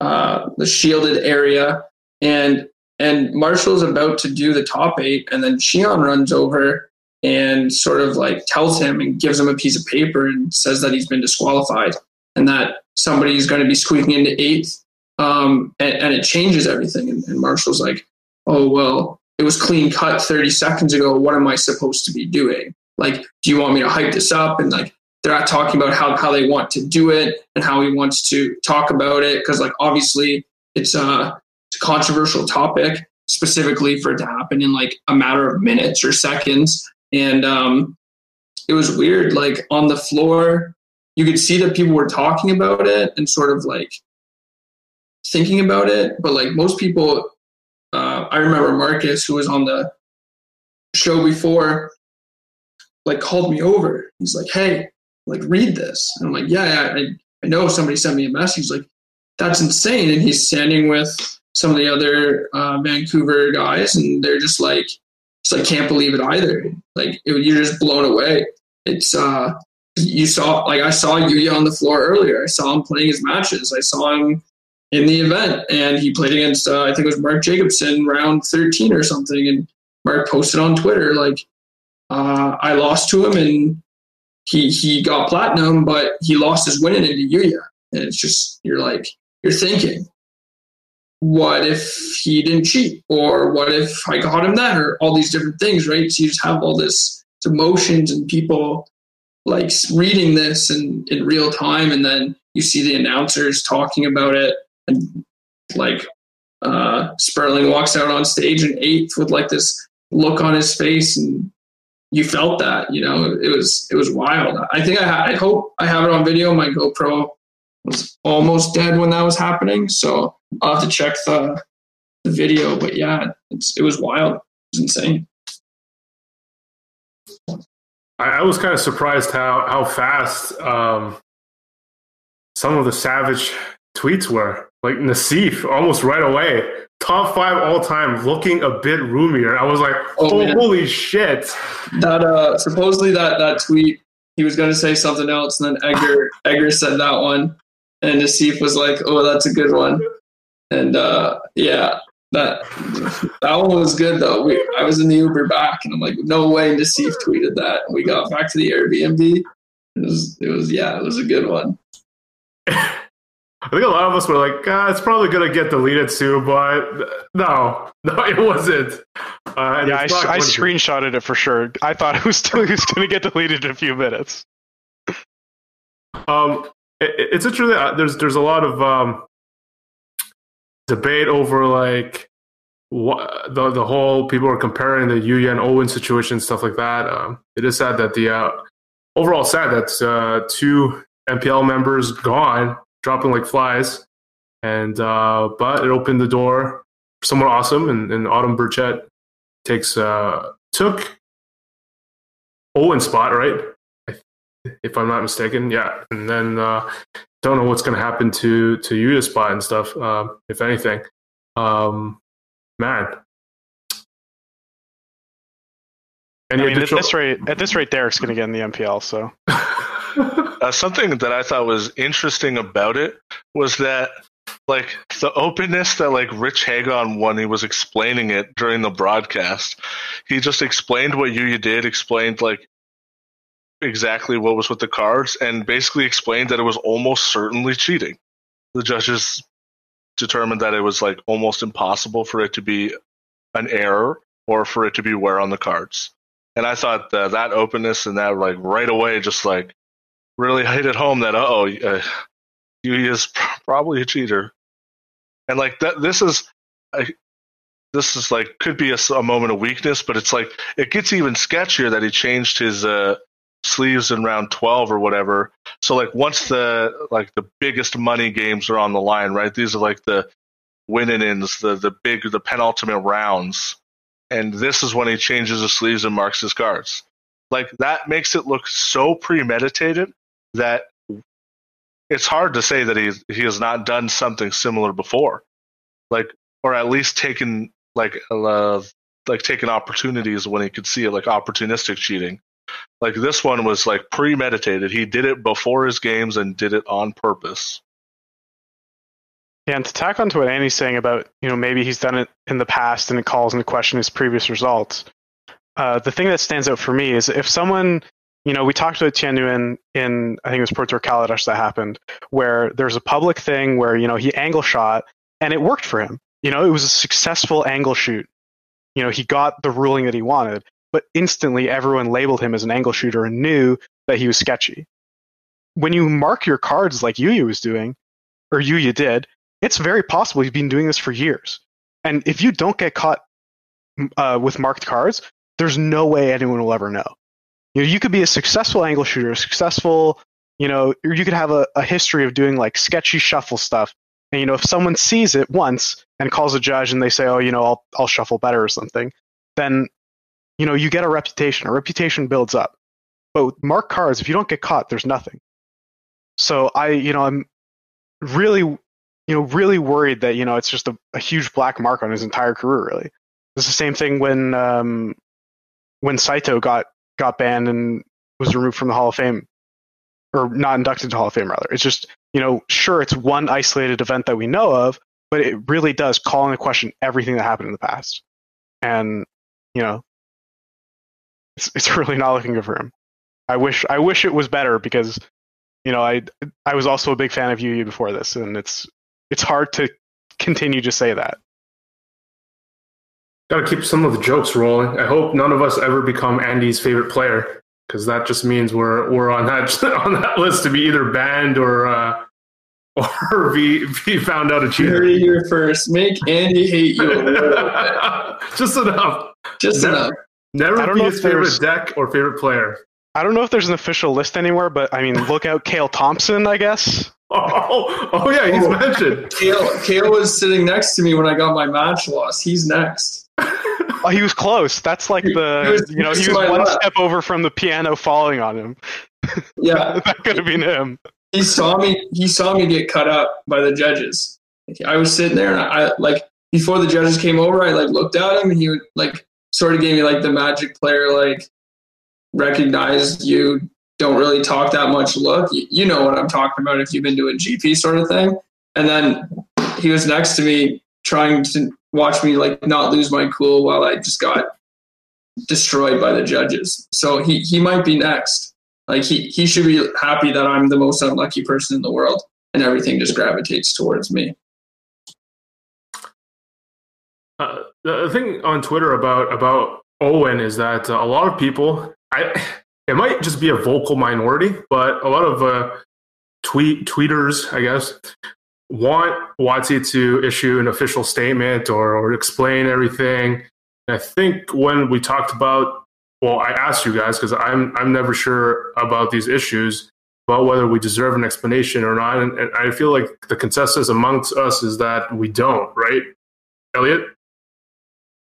uh, the shielded area, and and Marshall's about to do the top eight, and then Shion runs over and sort of like tells him and gives him a piece of paper and says that he's been disqualified and that somebody's going to be squeaking into eighth. Um, and, and, it changes everything. And, and Marshall's like, oh, well, it was clean cut 30 seconds ago. What am I supposed to be doing? Like, do you want me to hype this up? And like, they're not talking about how, how they want to do it and how he wants to talk about it. Cause like, obviously it's a, it's a controversial topic specifically for it to happen in like a matter of minutes or seconds. And, um, it was weird. Like on the floor, you could see that people were talking about it and sort of like thinking about it. But like most people, uh, I remember Marcus, who was on the show before, like called me over. He's like, "Hey, like read this." And I'm like, "Yeah, I, I know." Somebody sent me a message. He's like, "That's insane!" And he's standing with some of the other uh, Vancouver guys, and they're just like, "Just like can't believe it either." Like it, you're just blown away. It's uh, you saw like I saw Yuya on the floor earlier. I saw him playing his matches. I saw him in the event, and he played against uh, I think it was Mark Jacobson round 13 or something. And Mark posted on Twitter like uh, I lost to him, and he he got platinum, but he lost his winning into Yuya. And it's just you're like you're thinking, what if he didn't cheat, or what if I got him that, or all these different things, right? So you just have all this emotions and people like reading this in, in real time and then you see the announcers talking about it and like uh, Sperling walks out on stage in eighth with like this look on his face and you felt that you know it was it was wild. I think I, ha- I hope I have it on video. My GoPro was almost dead when that was happening so I'll have to check the, the video but yeah it was wild. It was insane. I, I was kind of surprised how how fast um, some of the savage tweets were. Like Nassif almost right away, top five all time, looking a bit roomier. I was like, oh, holy shit! That uh, supposedly that that tweet he was going to say something else, and then Edgar [laughs] Edgar said that one, and Nassif was like, "Oh, that's a good one," and uh, yeah, that that one was good though. We, I was in the Uber back, and I'm like, "No way!" Nassif tweeted that. And We got back to the Airbnb. It was, it was, yeah, it was a good one. [laughs] I think a lot of us were like, ah, it's probably going to get deleted soon, but no, [laughs] no, it wasn't. Uh, yeah, I, I screenshotted it for sure. I thought [laughs] it was still was going to get deleted in a few minutes. Um, it, it's interesting. Uh, there's there's a lot of um, debate over like what the the whole people are comparing the Yuya and Owen situation stuff like that. Um, it is sad that the uh, overall sad that uh, two MPL members gone dropping like flies. And uh, but it opened the door for someone awesome, and, and Autumn Burchett takes uh, took Owen's spot, right? If I'm not mistaken, yeah. And then uh, don't know what's going to happen to to Yuta's spot and stuff, uh, if anything. Um, man, I mean, at this rate, at this rate, Derek's going to get in the MPL. So [laughs] uh, something that I thought was interesting about it was that like the openness that like Rich Hagon when he was explaining it during the broadcast, he just explained what Yuya did, explained like exactly what was with the cards, and basically explained that it was almost certainly cheating. The judges determined that it was like almost impossible for it to be an error or for it to be wear on the cards. And I thought that that openness and that like right away just like really hit it home that oh, uh, he is probably a cheater, and like that. This is. this is like could be a, a, moment of weakness, but it's like it gets even sketchier that he changed his uh, sleeves in round twelve or whatever. So like once the like the biggest money games are on the line, right? These are like the winning ins, the the big the penultimate rounds, and this is when he changes his sleeves and marks his cards. Like that makes it look so premeditated that it's hard to say that he he has not done something similar before, like or at least taken like uh, like taken opportunities when he could see it, like opportunistic cheating. Like this one was like premeditated. He did it before his games and did it on purpose. Yeah, and to tack onto what Andy's saying about, you know, maybe he's done it in the past and it calls into question his previous results. Uh, the thing that stands out for me is if someone you know, we talked about Tianyu in, I think it was Pro Tour Kaladesh that happened, where there's a public thing where, you know, he angle shot and it worked for him. You know, it was a successful angle shoot. You know, he got the ruling that he wanted, but instantly everyone labeled him as an angle shooter and knew that he was sketchy. When you mark your cards like Yuya was doing, or Yuya did, it's very possible he's been doing this for years. And if you don't get caught uh, with marked cards, there's no way anyone will ever know. You know, you could be a successful angle shooter, successful, you know, you could have a, a history of doing like sketchy shuffle stuff. And you know, if someone sees it once and calls a judge and they say, "Oh, you know, I'll I'll shuffle better" or something, then you know, you get a reputation. A reputation builds up. But with mark cards, if you don't get caught, there's nothing. So I, you know, I'm really, you know, really worried that you know it's just a, a huge black mark on his entire career. Really, it's the same thing when um, when Saito got got banned and was removed from the Hall of Fame, or not inducted to Hall of Fame rather. It's just you know, sure, it's one isolated event that we know of, but it really does call into question everything that happened in the past, and you know, it's it's [laughs] really not looking good for him. I wish I wish it was better because you know I I was also a big fan of Yuya before this, and it's it's hard to continue to say that. Got to keep some of the jokes rolling. I hope none of us ever become Andy's favorite player because that just means we're we're on that [laughs] on that list to be either banned or uh, [laughs] or be be found out a cheater. Heard here first. Make Andy hate you. [laughs] just enough. Just never, enough. Never be his favorite deck or favorite player. I don't know if there's an official list anywhere, but I mean, look out, Kale Thompson. I guess. Oh, oh yeah, he's oh. mentioned. Kale, Kale was sitting next to me when I got my match loss. He's next. Oh, he was close. That's like the you know he was one left. step over from the piano falling on him. Yeah, [laughs] that could have been him. He saw me. He saw me get cut up by the judges. I was sitting there, and I, I like before the judges came over. I like looked at him, and he would like sort of gave me like the magic player like recognized you don't really talk that much look. You, know what I'm talking about if you've been doing GP sort of thing. And then he was next to me trying to watch me like not lose my cool while I just got destroyed by the judges. So he, he might be next. Like he, he should be happy that I'm the most unlucky person in the world and everything just gravitates towards me. Uh, the thing on Twitter about about Owen is that uh, a lot of people, I, it might just be a vocal minority, but a lot of uh, tweet tweeters, I guess, want WotC to issue an official statement or, or explain everything. And I think when we talked about, well, I asked you guys because I'm I'm never sure about these issues about whether we deserve an explanation or not, and, and I feel like the consensus amongst us is that we don't, right, Elliot?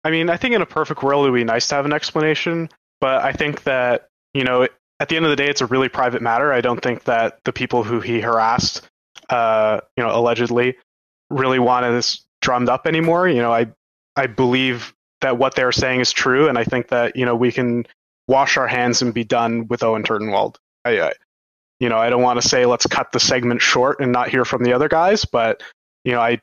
I mean, I think in a perfect world it would be nice to have an explanation, but I think that, you know, at the end of the day, it's a really private matter. I don't think that the people who he harassed, uh, you know, allegedly really want this drummed up anymore. You know, I, I believe that what they're saying is true, and I think that, you know, we can wash our hands and be done with Owen Turtenwald. I, I you know, I don't want to say let's cut the segment short and not hear from the other guys, but, you know, I,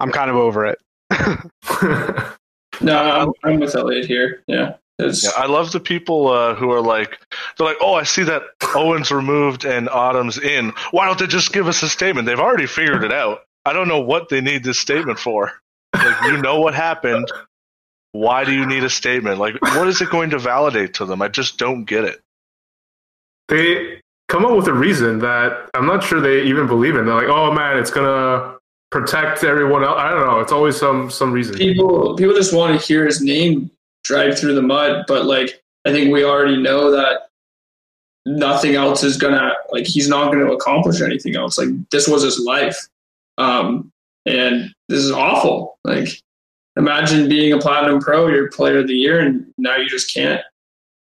I'm kind of over it. [laughs] [laughs] No, I'm, I'm with Elliot here. Yeah. Yeah, I love the people uh, who are like, they're like, oh, I see that Owens removed and Autumn's in. Why don't they just give us a statement? They've already figured it out. I don't know what they need this statement for. Like, you know what happened. Why do you need a statement? Like, what is it going to validate to them? I just don't get it. They come up with a reason that I'm not sure they even believe in. They're like, oh man, it's gonna protect everyone else. I don't know. It's always some some reason. People people just want to hear his name drive through the mud, but like I think we already know that nothing else is gonna like he's not gonna accomplish anything else. Like this was his life. Um and this is awful. Like imagine being a platinum pro, you're player of the year and now you just can't.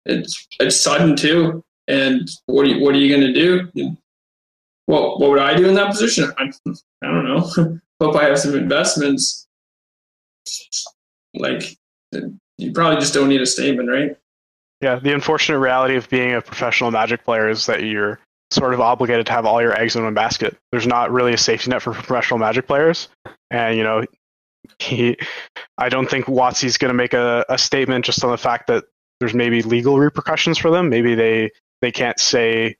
It's it's sudden too. And what are you what are you gonna do? Well, what would I do in that position? I, I don't know. [laughs] Hope I have some investments. Like, you probably just don't need a statement, right? Yeah, the unfortunate reality of being a professional Magic player is that you're sort of obligated to have all your eggs in one basket. There's not really a safety net for professional Magic players, and you know, he, I don't think WotC's going to make a, a statement just on the fact that there's maybe legal repercussions for them. Maybe they they can't say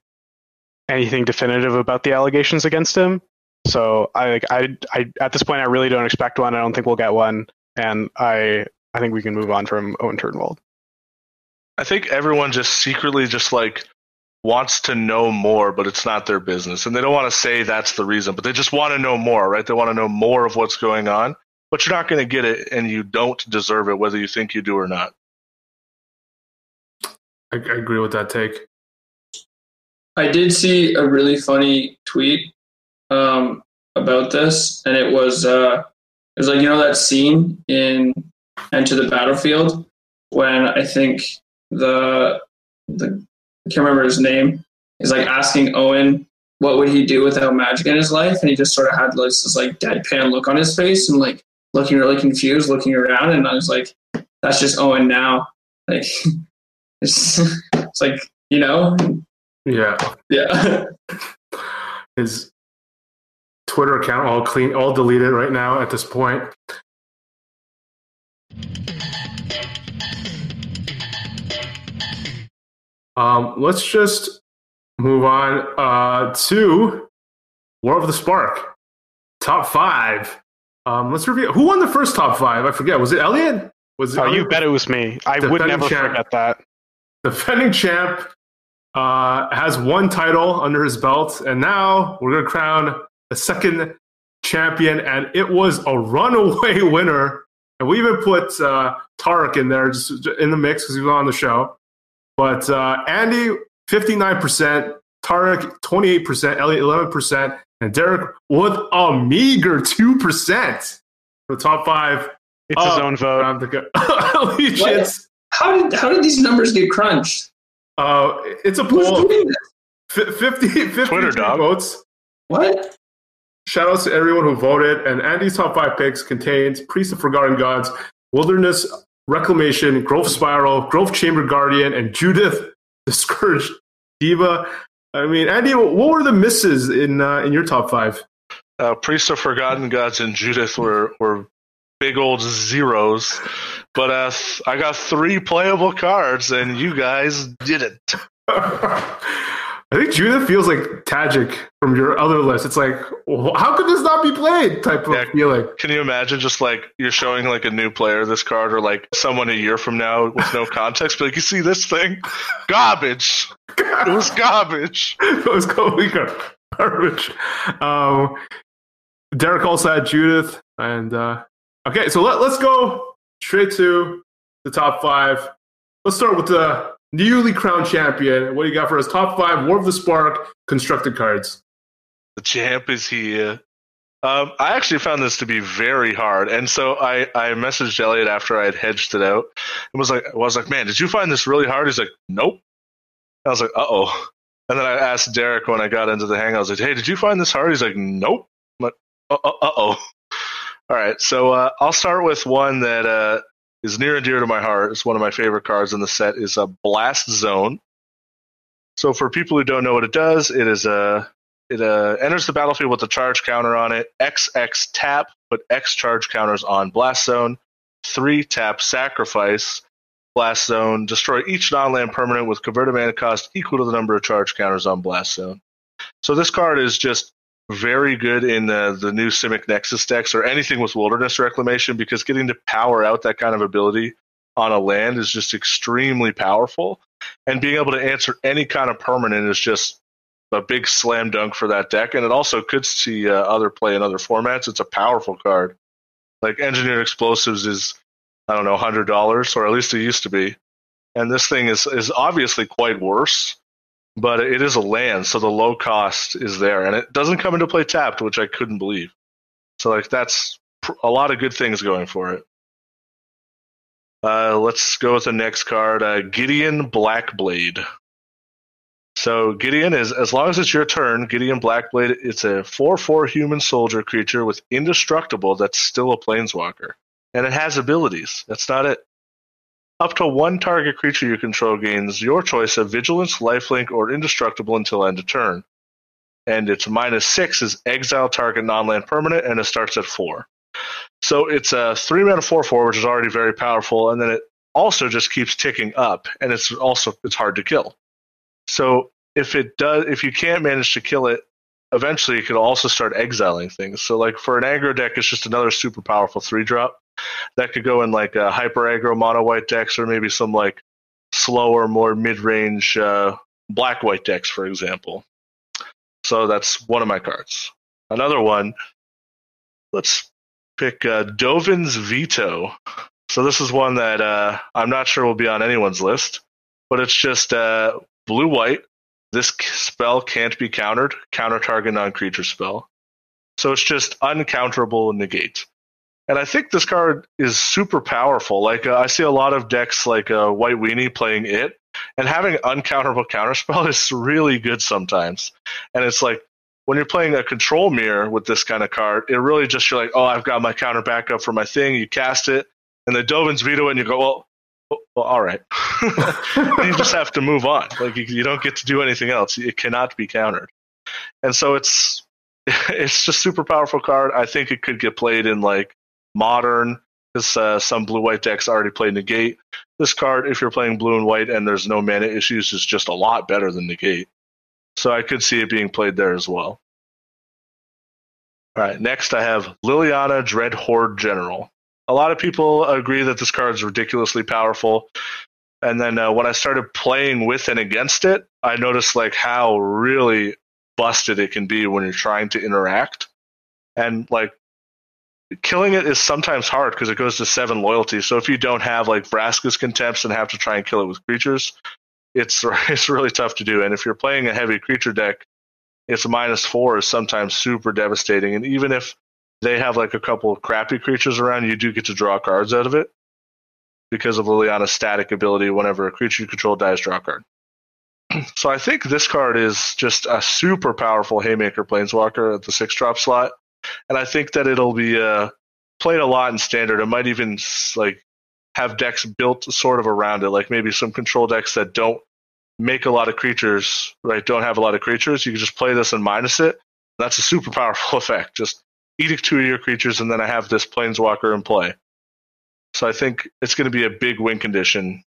anything definitive about the allegations against him. So I, I, I, at this point, I really don't expect one. I don't think we'll get one, and I, I think we can move on from Owen Turtenwald. I think everyone just secretly just like wants to know more, but it's not their business, and they don't want to say that's the reason, but they just want to know more, right? They want to know more of what's going on, but you're not going to get it, and you don't deserve it, whether you think you do or not. I, I agree with that take. I did see a really funny tweet um, about this, and it was uh, it was like you know that scene in Enter the Battlefield when I think the the I can't remember his name is like asking Owen what would he do without magic in his life, and he just sort of had this, this like deadpan look on his face and like looking really confused, looking around, and I was like, that's just Owen now. Like [laughs] it's, it's like you know yeah. Yeah. His Twitter account all clean, all deleted right now at this point. Um, let's just move on uh, to War of the Spark. Top five. Um, let's review. Who won the first top five? I forget. Was it Elliot? Was it oh, Elliot? you bet it was me. I would never champ. forget that. Defending champ uh, has one title under his belt, and now we're going to crown a second champion, and it was a runaway [laughs] winner. And we even put uh, Tarek in there, just in the mix because he was on the show. But uh, Andy, 59%, Tarek, 28%, Elliot, 11%, and Derek with a meager 2% the top five. It's his own vote. [laughs] Allegiance. How did, how did these numbers get crunched? Uh, it's a poll. 50, 50 Twitter dog. votes. What? Shout outs to everyone who voted. And Andy's top five picks contains Priest of Forgotten Gods, Wilderness Reclamation, Growth Spiral, Growth Chamber Guardian, and Judith [laughs] the Scourge Diva. I mean, Andy, what were the misses in uh, in your top five? Uh, Priest of Forgotten Gods and Judith were were big old zeros, but uh, I got three playable cards, and you guys didn't. [laughs] I think Judith feels like Tajic from your other list. It's like, how could this not be played? Type of Yeah. feeling. Can you imagine just like you're showing like a new player this card, or like someone a year from now with no context, but like you see this thing, garbage. It was garbage. [laughs] it was going garbage. Um, Derek also had Judith, and uh, okay, so let, let's go straight to the top five. Let's start with the newly crowned champion. What do you got for us? Top five War of the Spark constructed cards. The champ is here. Um, I actually found this to be very hard, and so I, I messaged Elliot after I had hedged it out, and was like, I was like, man, did you find this really hard? He's like, nope. I was like, uh oh. And then I asked Derek when I got into the hang. I was like, hey, did you find this hard? He's like, nope. I'm like, uh oh. All right, so uh, I'll start with one that uh, is near and dear to my heart. It's one of my favorite cards in the set. is a Blast Zone. So for people who don't know what it does, it is a it uh, enters the battlefield with a charge counter on it. XX tap, put X charge counters on Blast Zone. Three tap sacrifice Blast Zone. Destroy each non-land permanent with converted mana cost equal to the number of charge counters on Blast Zone. So this card is just very good in the, the new Simic Nexus decks or anything with Wilderness Reclamation because getting to power out that kind of ability on a land is just extremely powerful. And being able to answer any kind of permanent is just a big slam dunk for that deck. And it also could see uh, other play in other formats. It's a powerful card. Like Engineered Explosives is, I don't know, $100, or at least it used to be. And this thing is, is obviously quite worse but it is a land, so the low cost is there, and it doesn't come into play tapped, which I couldn't believe. So like that's pr- a lot of good things going for it. Uh, let's go with the next card, uh, Gideon Blackblade. So Gideon is as long as it's your turn, Gideon Blackblade. It's a four-four human soldier creature with indestructible that's still a planeswalker, and it has abilities. That's not it. Up to one target creature you control gains your choice of Vigilance, Lifelink, or Indestructible until end of turn. And its minus six is exile target non-land permanent, and it starts at four. So it's a three mana four four, which is already very powerful, and then it also just keeps ticking up, and it's also it's hard to kill. So if it does, if you can't manage to kill it, eventually you could also start exiling things. So like for an aggro deck, it's just another super powerful three drop that could go in like a hyper aggro mono white decks or maybe some like slower, more mid range uh, black white decks, for example. So that's one of my cards. Another one, let's pick uh, Dovin's Veto. So this is one that uh, I'm not sure will be on anyone's list, but it's just uh, blue white. This spell can't be countered. Counter target non creature spell. So it's just uncounterable negate. And I think this card is super powerful. Like uh, I see a lot of decks like uh, White Weenie playing it, and having uncounterable counterspell [laughs] is really good sometimes. And it's like when you're playing a control mirror with this kind of card, it really just you're like, oh, I've got my counter backup for my thing. You cast it, and the Dovin's veto and you go, well, well, well all right. [laughs] you just have to move on. Like you, you don't get to do anything else. It cannot be countered. And so it's [laughs] it's just super powerful card. I think it could get played in like modern because uh, some blue white decks already play negate. This card, if you're playing blue and white and there's no mana issues, is just a lot better than negate. So I could see it being played there as well. All right, next I have Liliana Dreadhorde General. A lot of people agree that this card is ridiculously powerful. And then uh, when I started playing with and against it, I noticed like how really busted it can be when you're trying to interact. And like killing it is sometimes hard because it goes to seven loyalty. So if you don't have like Vraska's contempts and have to try and kill it with creatures, it's [laughs] it's really tough to do. And if you're playing a heavy creature deck, its minus four is sometimes super devastating. And even if they have like a couple of crappy creatures around, you do get to draw cards out of it because of Liliana's static ability. Whenever a creature you control dies, draw a card. [clears throat] so I think this card is just a super powerful Haymaker Planeswalker at the six drop slot and I think that it'll be uh, played a lot in standard. It might even like have decks built sort of around it, like maybe some control decks that don't make a lot of creatures, right? Don't have a lot of creatures. You can just play this and minus it. That's a super [laughs] powerful effect. Just edict two of your creatures, and then I have this planeswalker in play. So I think it's going to be a big win condition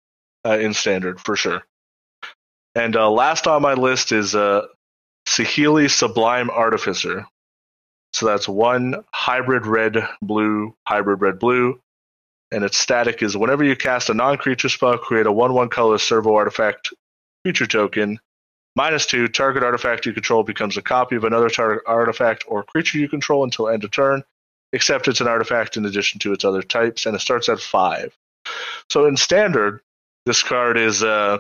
uh, in standard for sure. And uh, last on my list is uh, Saheeli Sublime Artificer. So that's one hybrid red blue, hybrid red blue. And its static is whenever you cast a non creature spell, create a 1 1 color servo artifact creature token. Minus two, target artifact you control becomes a copy of another target artifact or creature you control until end of turn, except it's an artifact in addition to its other types, and it starts at five. So in standard, this card is uh,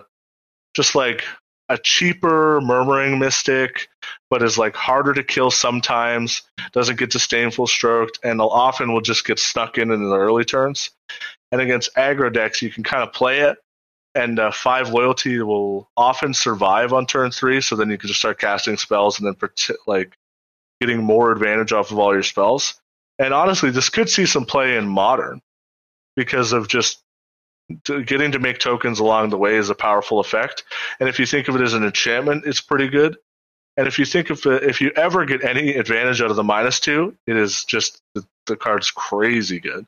just like a cheaper murmuring mystic, but is like harder to kill sometimes, doesn't get disdainful stroked, and often will just get stuck in in the early turns. And against aggro decks, you can kind of play it, and uh, five loyalty will often survive on turn three. So then you can just start casting spells and then like getting more advantage off of all your spells. And honestly, this could see some play in modern because of just getting to make tokens along the way is a powerful effect. And if you think of it as an enchantment, it's pretty good. And if you think of it, if you ever get any advantage out of the minus two, it is just the, the card's crazy good.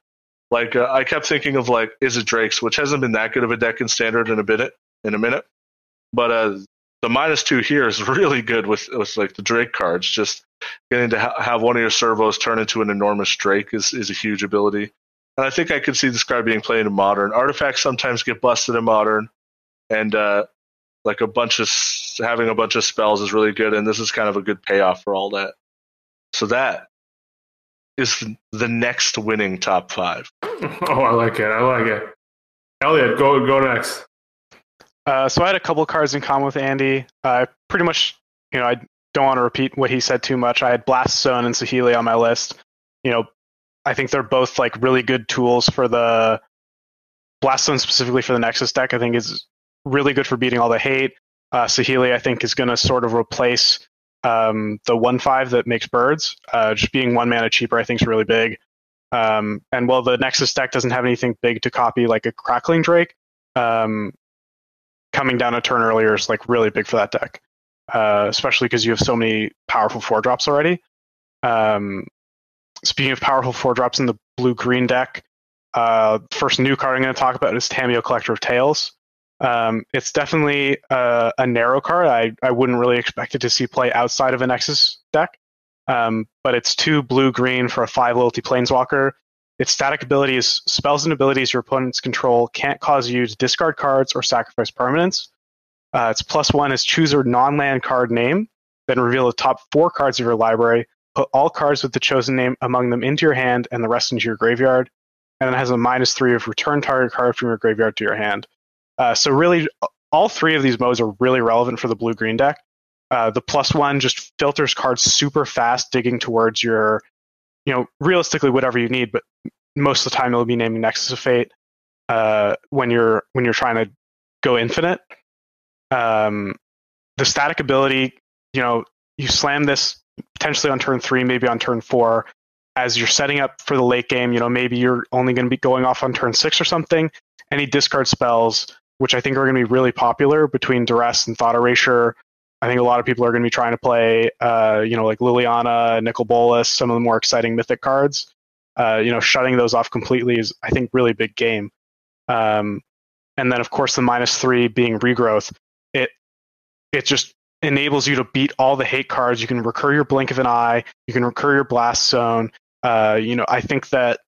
Like uh, I kept thinking of like Izzet Drakes, which hasn't been that good of a deck in standard in a bit in a minute, but uh, the minus two here is [laughs] really good with with like the Drake cards. Just getting to ha- have one of your servos turn into an enormous Drake is is a huge ability, and I think I could see this card being played in modern. Artifacts sometimes get busted in modern, and uh, like a bunch of having a bunch of spells is really good, and this is kind of a good payoff for all that. So that is the next winning top five. [laughs] Oh, I like it. I like it. Elliot, go go next. Uh, so I had a couple cards in common with Andy. Uh, pretty much, you know, I don't want to repeat what he said too much. I had Blast Zone and Saheeli on my list. You know, I think they're both like really good tools for the Blast Zone specifically for the Nexus deck. I think is really good for beating all the hate. Uh, Saheeli, I think, is going to sort of replace um, the one five that makes birds. Uh, just being one mana cheaper, I think, is really big. Um, and while the Nexus deck doesn't have anything big to copy, like a Crackling Drake, um, coming down a turn earlier is like really big for that deck, uh, especially because you have so many powerful four drops already. Um, speaking of powerful four drops in the blue green deck, uh, first new card I'm going to talk about is Tamiyo Collector of Tales. Um, it's definitely a, a, narrow card. I, I wouldn't really expect it to see play outside of a Nexus deck. Um, but it's two blue green for a five loyalty planeswalker. Its static ability is spells and abilities your opponents control can't cause you to discard cards or sacrifice permanents. Uh, its plus one is choose a non land card name, then reveal the top four cards of your library. Put all cards with the chosen name among them into your hand and the rest into your graveyard. And it has a minus three of return target card from your graveyard to your hand. Uh, so really, all three of these modes are really relevant for the blue green deck. Uh, the plus one just filters cards super fast, digging towards your, you know, realistically whatever you need, but most of the time it'll be naming Nexus of Fate uh, when you're when you're trying to go infinite. Um, the static ability, you know, you slam this potentially on turn three, maybe on turn four, as you're setting up for the late game. You know, maybe you're only going to be going off on turn six or something. Any discard spells, which I think are going to be really popular between Duress and Thought Erasure, I think a lot of people are going to be trying to play, uh, you know, like Liliana, Nicol Bolas, some of the more exciting mythic cards. Uh, you know, shutting those off completely is, I think, really big game. Um, and then, of course, the minus three being regrowth. It it just enables you to beat all the hate cards. You can recur your blink of an eye. You can recur your blast zone. Uh, you know, I think that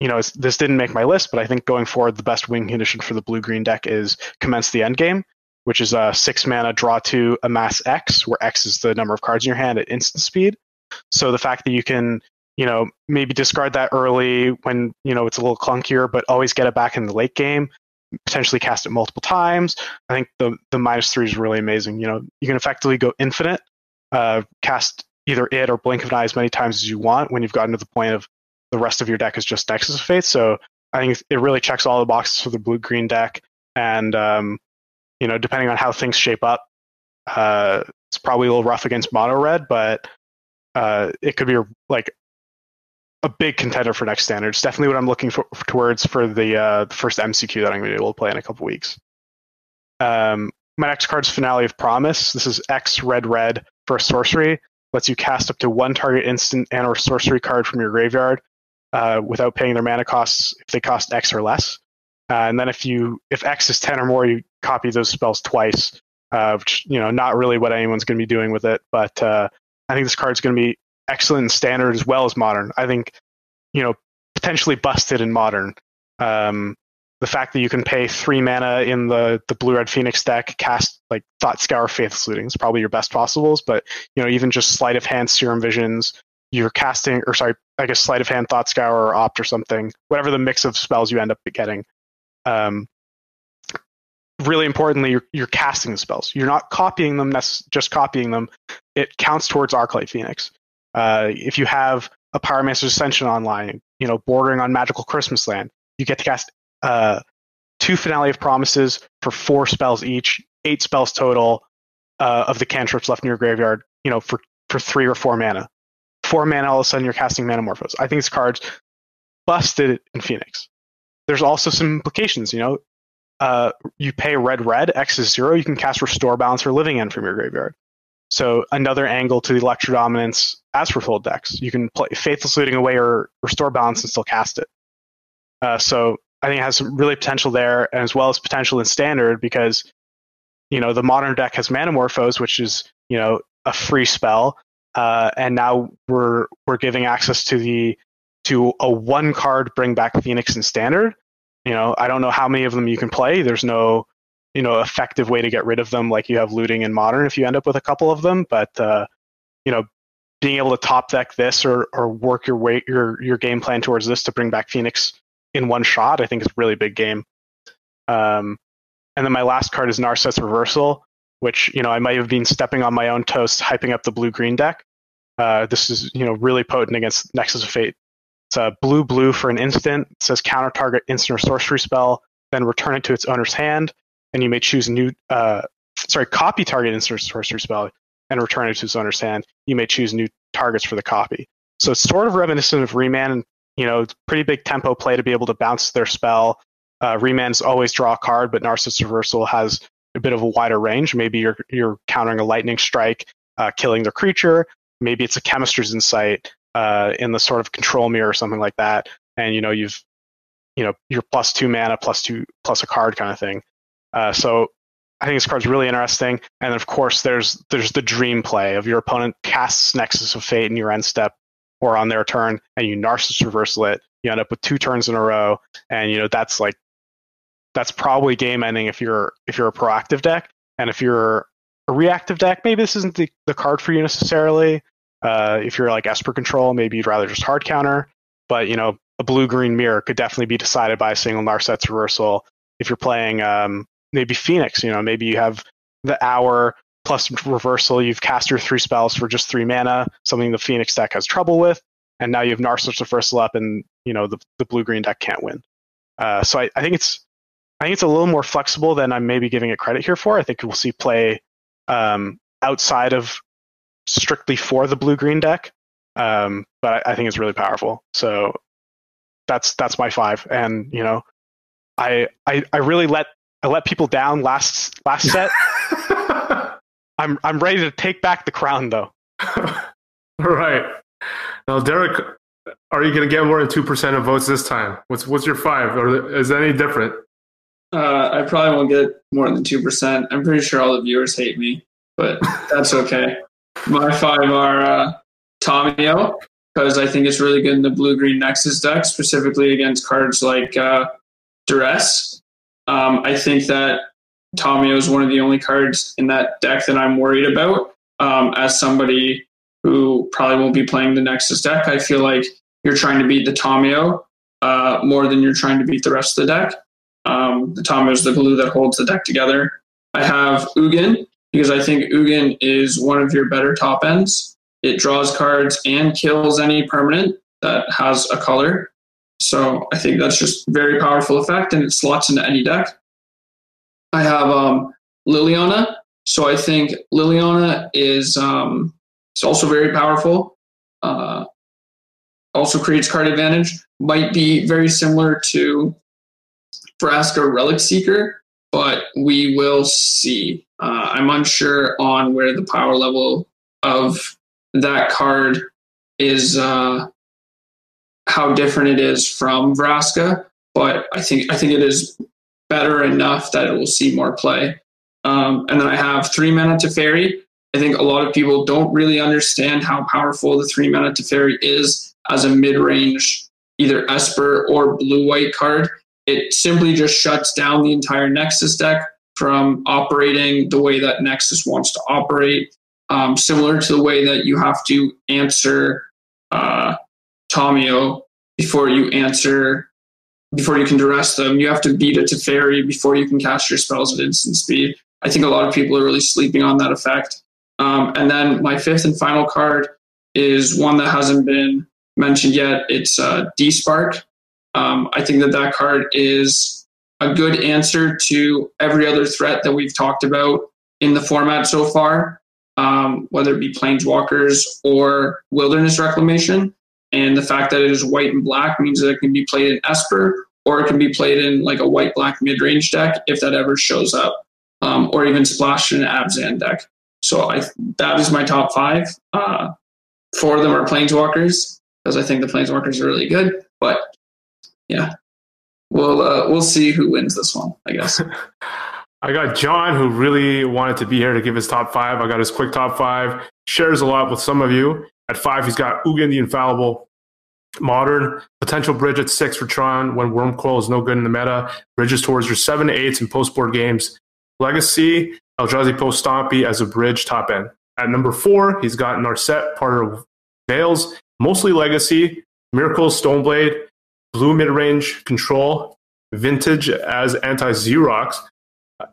you know this didn't make my list, but I think going forward, the best win condition for the blue green deck is commence the end game which is a six mana draw to amass X, where X is the number of cards in your hand at instant speed. So the fact that you can, you know, maybe discard that early when, you know, it's a little clunkier, but always get it back in the late game, potentially cast it multiple times. I think the, the minus three is really amazing. You know, you can effectively go infinite, uh, cast either it or Blink of an Eye as many times as you want when you've gotten to the point of the rest of your deck is just Nexus of Fate. So I think it really checks all the boxes for the blue green deck. And um, you know, depending on how things shape up, uh, it's probably a little rough against mono red, but uh, it could be like a big contender for next standard. It's definitely what I'm looking for, towards for the, uh, the first MCQ that I'm going to be able to play in a couple weeks. Um, my next card's Finale of Promise. This is X red red for a sorcery. Lets you cast up to one target instant and or sorcery card from your graveyard uh, without paying their mana costs if they cost X or less. Uh, and then if you if X is ten or more, you copy those spells twice. Uh, which you know, not really what anyone's going to be doing with it, but uh, I think this card's going to be excellent in standard as well as modern. I think you know potentially busted in modern. Um, the fact that you can pay three mana in the the blue red phoenix deck, cast like Thought Scour, Faithless Looting is probably your best possibles. But you know, even just sleight of hand, Serum Visions, you're casting, or sorry, I guess sleight of hand, Thought Scour, or Opt or something, whatever the mix of spells you end up getting. Um, really importantly, you're, you're casting the spells. You're not copying them, just copying them. It counts towards Arclight Phoenix. Uh, if you have a Pyromancer's Ascension online, you know, bordering on Magical Christmas Land, you get to cast uh, two Finale of Promises for four spells each, eight spells total uh, of the cantrips left in your graveyard, you know, for, for three or four mana. Four mana, all of a sudden you're casting Manamorphose. I think this card's busted in Phoenix. There's also some implications, you know. Uh, you pay red red, X is zero, you can cast Restore Balance or Living End from your graveyard. So another angle to the Electro Dominance As Foretold decks. You can play Faithless Looting away or Restore Balance and still cast it. Uh, so I think it has some really potential there, as well as potential in standard because you know the modern deck has Manamorphose, which is you know a free spell, uh, and now we're we're giving access to the to a one card bring back Phoenix in standard. You know, I don't know how many of them you can play. There's no you know effective way to get rid of them like you have looting in modern if you end up with a couple of them. But uh, you know, being able to top deck this or or work your way your your game plan towards this to bring back Phoenix in one shot, I think is a really big game. Um, and then my last card is Narset's Reversal, which you know I might have been stepping on my own toes, hyping up the blue green deck. Uh, this is you know really potent against Nexus of Fate. It's a blue blue for an instant. It says counter target instant or sorcery spell, then return it to its owner's hand, and you may choose new uh, sorry copy target instant or sorcery spell and return it to its owner's hand. You may choose new targets for the copy. So it's sort of reminiscent of Remand you know, pretty big tempo play to be able to bounce their spell. Uh, Remands always draw a card, but Narset's Reversal has a bit of a wider range. Maybe you're you're countering a lightning strike, uh, killing the creature. Maybe it's a chemist's insight uh, in the sort of control mirror or something like that, and you know you've you know you're plus two mana, plus two plus a card kind of thing. Uh, so I think this card's really interesting. And of course, there's there's the dream play of your opponent casts Nexus of Fate in your end step or on their turn and you Narset's reversal it, you end up with two turns in a row, and you know that's like that's probably game ending if you're if you're a proactive deck, and if you're a reactive deck, maybe this isn't the, the card for you necessarily. Uh, if you're like Esper control, maybe you'd rather just hard counter. But you know, a blue green mirror could definitely be decided by a single Narset's reversal. If you're playing um, maybe Phoenix, you know, maybe you have the hour plus reversal, you've cast your three spells for just three mana, something the Phoenix deck has trouble with, and now you have Narset's reversal up, and you know the the blue green deck can't win. Uh, so I, I, think it's I think it's a little more flexible than I'm maybe giving it credit here for. I think we'll see play um, outside of strictly for the blue green deck, um, but I, I think it's really powerful. So that's that's my five, and you know, I I, I really let I let people down last last set. [laughs] I'm I'm ready to take back the crown though. [laughs] All right. Now, Derek, are you going to get more than two percent of votes this time? What's what's your five, or is that any different? Uh, I probably won't get more than two percent. I'm pretty sure all the viewers hate me, but [laughs] that's okay. My five are uh, Tamiyo because I think it's really good in the blue green Nexus deck, specifically against cards like uh, Duress. Um, I think that Tamiyo is one of the only cards in that deck that I'm worried about. Um, as somebody who probably won't be playing the Nexus deck, I feel like you're trying to beat the Tamiyo uh, more than you're trying to beat the rest of the deck. Um, the Tamiyo is the glue that holds the deck together. I have Ugin because I think Ugin is one of your better top ends. It draws cards and kills any permanent that has a color. So I think that's just very powerful effect and it slots into any deck. I have um, Liliana. So I think Liliana is um, it's also very powerful. Uh, also creates card advantage. Might be very similar to Vraska Relic Seeker, but we will see. Uh, I'm unsure on where the power level of that card is, uh, how different it is from Vraska, but I think I think it is better enough that it will see more play. Um, and then I have three mana Teferi. I think a lot of people don't really understand how powerful the three mana Teferi is as a mid range, either Esper or blue white card. It simply just shuts down the entire Nexus deck from operating the way that Nexus wants to operate, um, similar to the way that you have to answer uh, Tamiyo before you answer before you can duress them. You have to beat a Teferi before you can cast your spells at instant speed. I think a lot of people are really sleeping on that effect. Um, and then my fifth and final card is one that hasn't been mentioned yet. It's uh, Despark. Um, I think that that card is a good answer to every other threat that we've talked about in the format so far, um, whether it be Planeswalkers or Wilderness Reclamation. And the fact that it is white and black means that it can be played in Esper or it can be played in like a white black mid range deck if that ever shows up, um, or even splashed in an Abzan deck. So I that is my top five. Uh, four of them are Planeswalkers because I think the Planeswalkers are really good. But yeah, we'll uh, we'll see who wins this one. I guess. [laughs] I got John, who really wanted to be here to give his top five. I got his quick top five. Shares a lot with some of you. At five, he's got Ugin the Ineffable. Modern, potential bridge at six for Tron when Wurmcoil is no good in the meta. Bridges towards your seven to eights in post board games. Legacy, Eldrazi Post Stompy as a bridge top end. At number four, he's got Narset, Parter of Veils, mostly Legacy, Miracle, Stoneblade, Blue mid range control, Vintage as anti Xerox.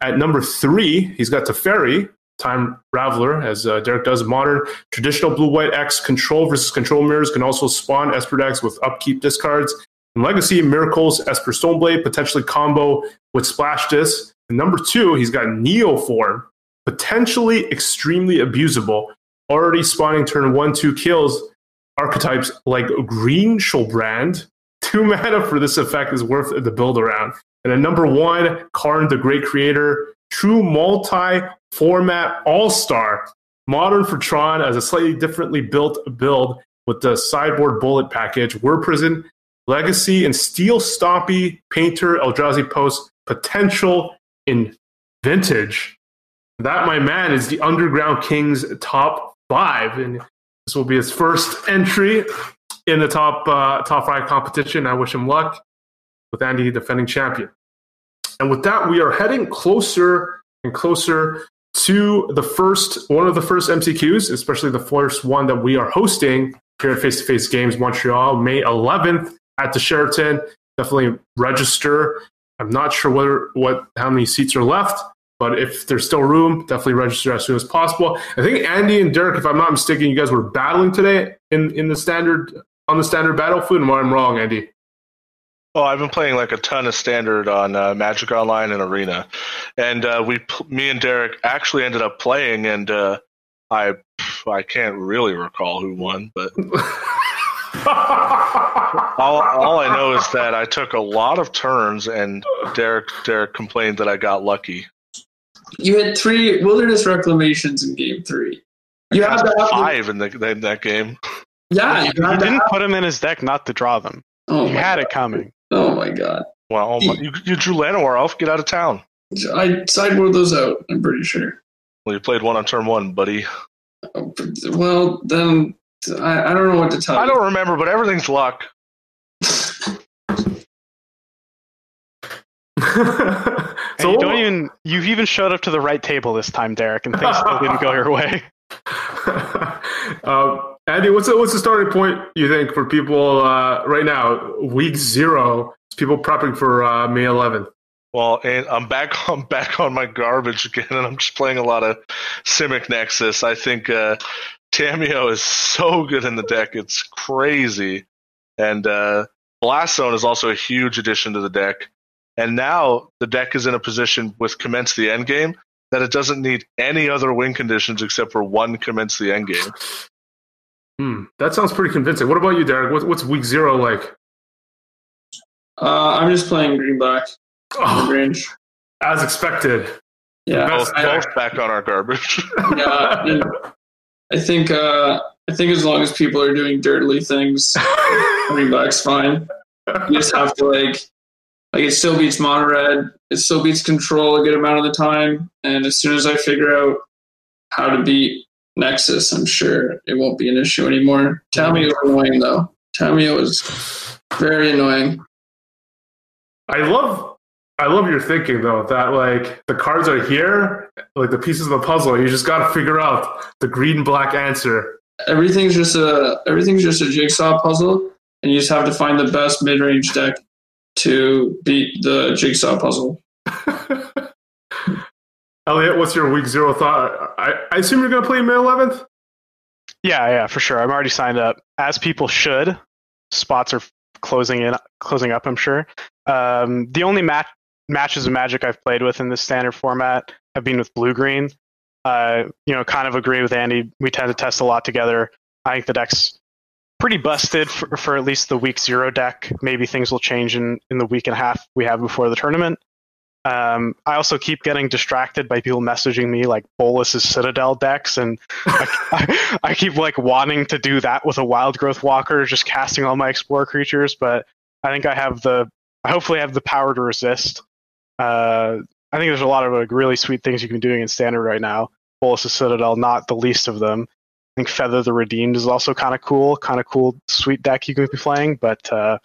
At number three, he's got Teferi, Time Raveler, as uh, Derek does. Modern traditional blue white X control versus control mirrors can also spawn Esper decks with upkeep discards. In Legacy, Miracles, Esper Stoneblade, potentially combo with Splash Disc. And number two, he's got Neoform, potentially extremely abusable, already spawning turn one, two kills. Archetypes like Green Brand, [laughs] two mana for this effect is worth the build around. And then number one, Karn the Great Creator, true multi format all star, modern for Tron as a slightly differently built build with the sideboard bullet package, Whir Prison, Legacy, and Steel Stompy, Painter, Eldrazi Post, potential in vintage. That, my man, is the Underground Kings top five. And this will be his first entry in the top uh, top five competition. I wish him luck with Andy, defending champion. And with that, we are heading closer and closer to the first one of the first MCQs, especially the first one that we are hosting here at Face to Face Games Montreal, May 11th at the Sheraton. Definitely register. I'm not sure whether what how many seats are left, but if there's still room, definitely register as soon as possible. I think Andy and Derek, if I'm not mistaken, you guys were battling today in in the standard on the standard battlefield. Am I'm wrong, Andy? Oh, I've been playing like a ton of standard on uh, Magic Online and Arena, and uh, we, me and Derek, actually ended up playing, and uh, I, I can't really recall who won, but [laughs] all, all I know is that I took a lot of turns, and Derek, Derek complained that I got lucky. You had three wilderness reclamations in game three. You had five in, the, in that game. Yeah, you, you didn't put them in his deck not to draw them. Oh you had God. it coming. Oh my god. Well, oh you, you drew Llanowar Elf. Get out of town. I sideboard those out. I'm pretty sure. Well, you played one on turn one, buddy. Well, then I, I don't know what to tell I you. don't remember, but everything's luck. [laughs] so you don't even you've even showed up to the right table this time, Derek, and things still didn't go your way. [laughs] uh, Andy, what's the, what's the starting point you think for people uh, right now? Week zero, people prepping for uh, May 11th. Well, and I'm back. [laughs] I'm back on my garbage again, and I'm just playing a lot of Simic Nexus. I think uh, Tamiyo is so good in the deck; it's crazy. And uh, Blast Zone is also a huge addition to the deck. And now the deck is in a position with Commence the Endgame that it doesn't need any other win conditions except for one Commence the Endgame. Hmm, that sounds pretty convincing. What about you, Derek? What, what's week zero like? Uh, I'm just playing green black oh, range. as expected. Yeah, Both, I, both back on our garbage. [laughs] yeah. I think uh, I think as long as people are doing dirtily things, [laughs] running back's fine. You just have to like like it still beats mono red. It still beats control a good amount of the time. And as soon as I figure out how to beat Nexus, I'm sure it won't be an issue anymore. Tammy was annoying though. Tammy was very annoying. I love I love your thinking though that like the cards are here, like the pieces of the puzzle. You just got to figure out the green and black answer. Everything's just a everything's just a jigsaw puzzle, and you just have to find the best mid range deck to beat the jigsaw puzzle. [laughs] Elliot, what's your week zero thought? I, I assume you're going to play May 11th. Yeah, yeah, for sure. I'm already signed up, as people should. Spots are closing in, closing up. I'm sure. Um, the only match matches of Magic I've played with in this standard format have been with Blue Green. Uh, you know, kind of agree with Andy. We tend to test a lot together. I think the deck's pretty busted for, for at least the week zero deck. Maybe things will change in, in the week and a half we have before the tournament. Um, I also keep getting distracted by people messaging me like Bolas's Citadel decks, and I, [laughs] I, I, keep like wanting to do that with a Wildgrowth Walker, just casting all my Explorer creatures. But I think I have the, I hopefully have the power to resist. Uh, I think there's a lot of like really sweet things you can be doing in Standard right now. Bolas's Citadel, not the least of them. I think Feather the Redeemed is also kind of cool, kind of cool, sweet deck you can be playing, but uh,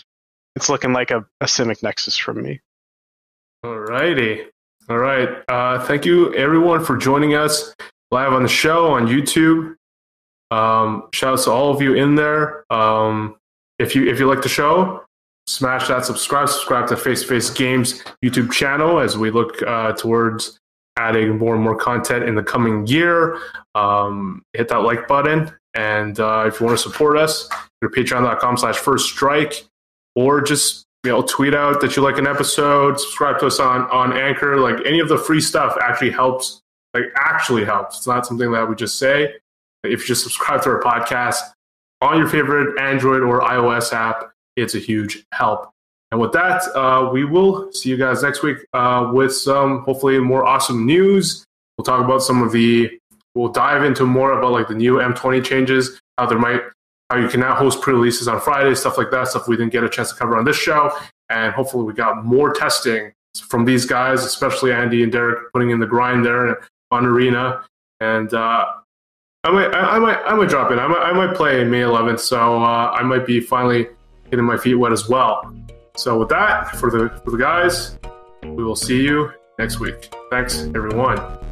it's looking like a, a Simic Nexus from me. Alrighty. All right. Uh, thank you, everyone, for joining us live on the show on YouTube. Um, shout out to all of you in there. Um, if you if you like the show, smash that subscribe. Subscribe to Face to Face Games YouTube channel as we look uh, towards adding more and more content in the coming year. Um, hit that like button, and uh, if you want to support us, go to Patreon.com/slash First Strike, or just you know, tweet out that you like an episode, subscribe to us on on Anchor. Like any of the free stuff actually helps. Like actually helps. It's not something that we just say. If you just subscribe to our podcast on your favorite Android or iOS app, it's a huge help. And with that, uh, we will see you guys next week uh, with some hopefully more awesome news. We'll talk about some of the. We'll dive into more about like the new M20 changes, how there might how you can now host pre-releases on Fridays, stuff like that, stuff we didn't get a chance to cover on this show. And hopefully we got more testing from these guys, especially Andy and Derek putting in the grind there on Arena. And uh, I might, I, might, I might drop in. I might, I might play May 11th, so uh, I might be finally getting my feet wet as well. So with that, for the for the guys, we will see you next week. Thanks, everyone.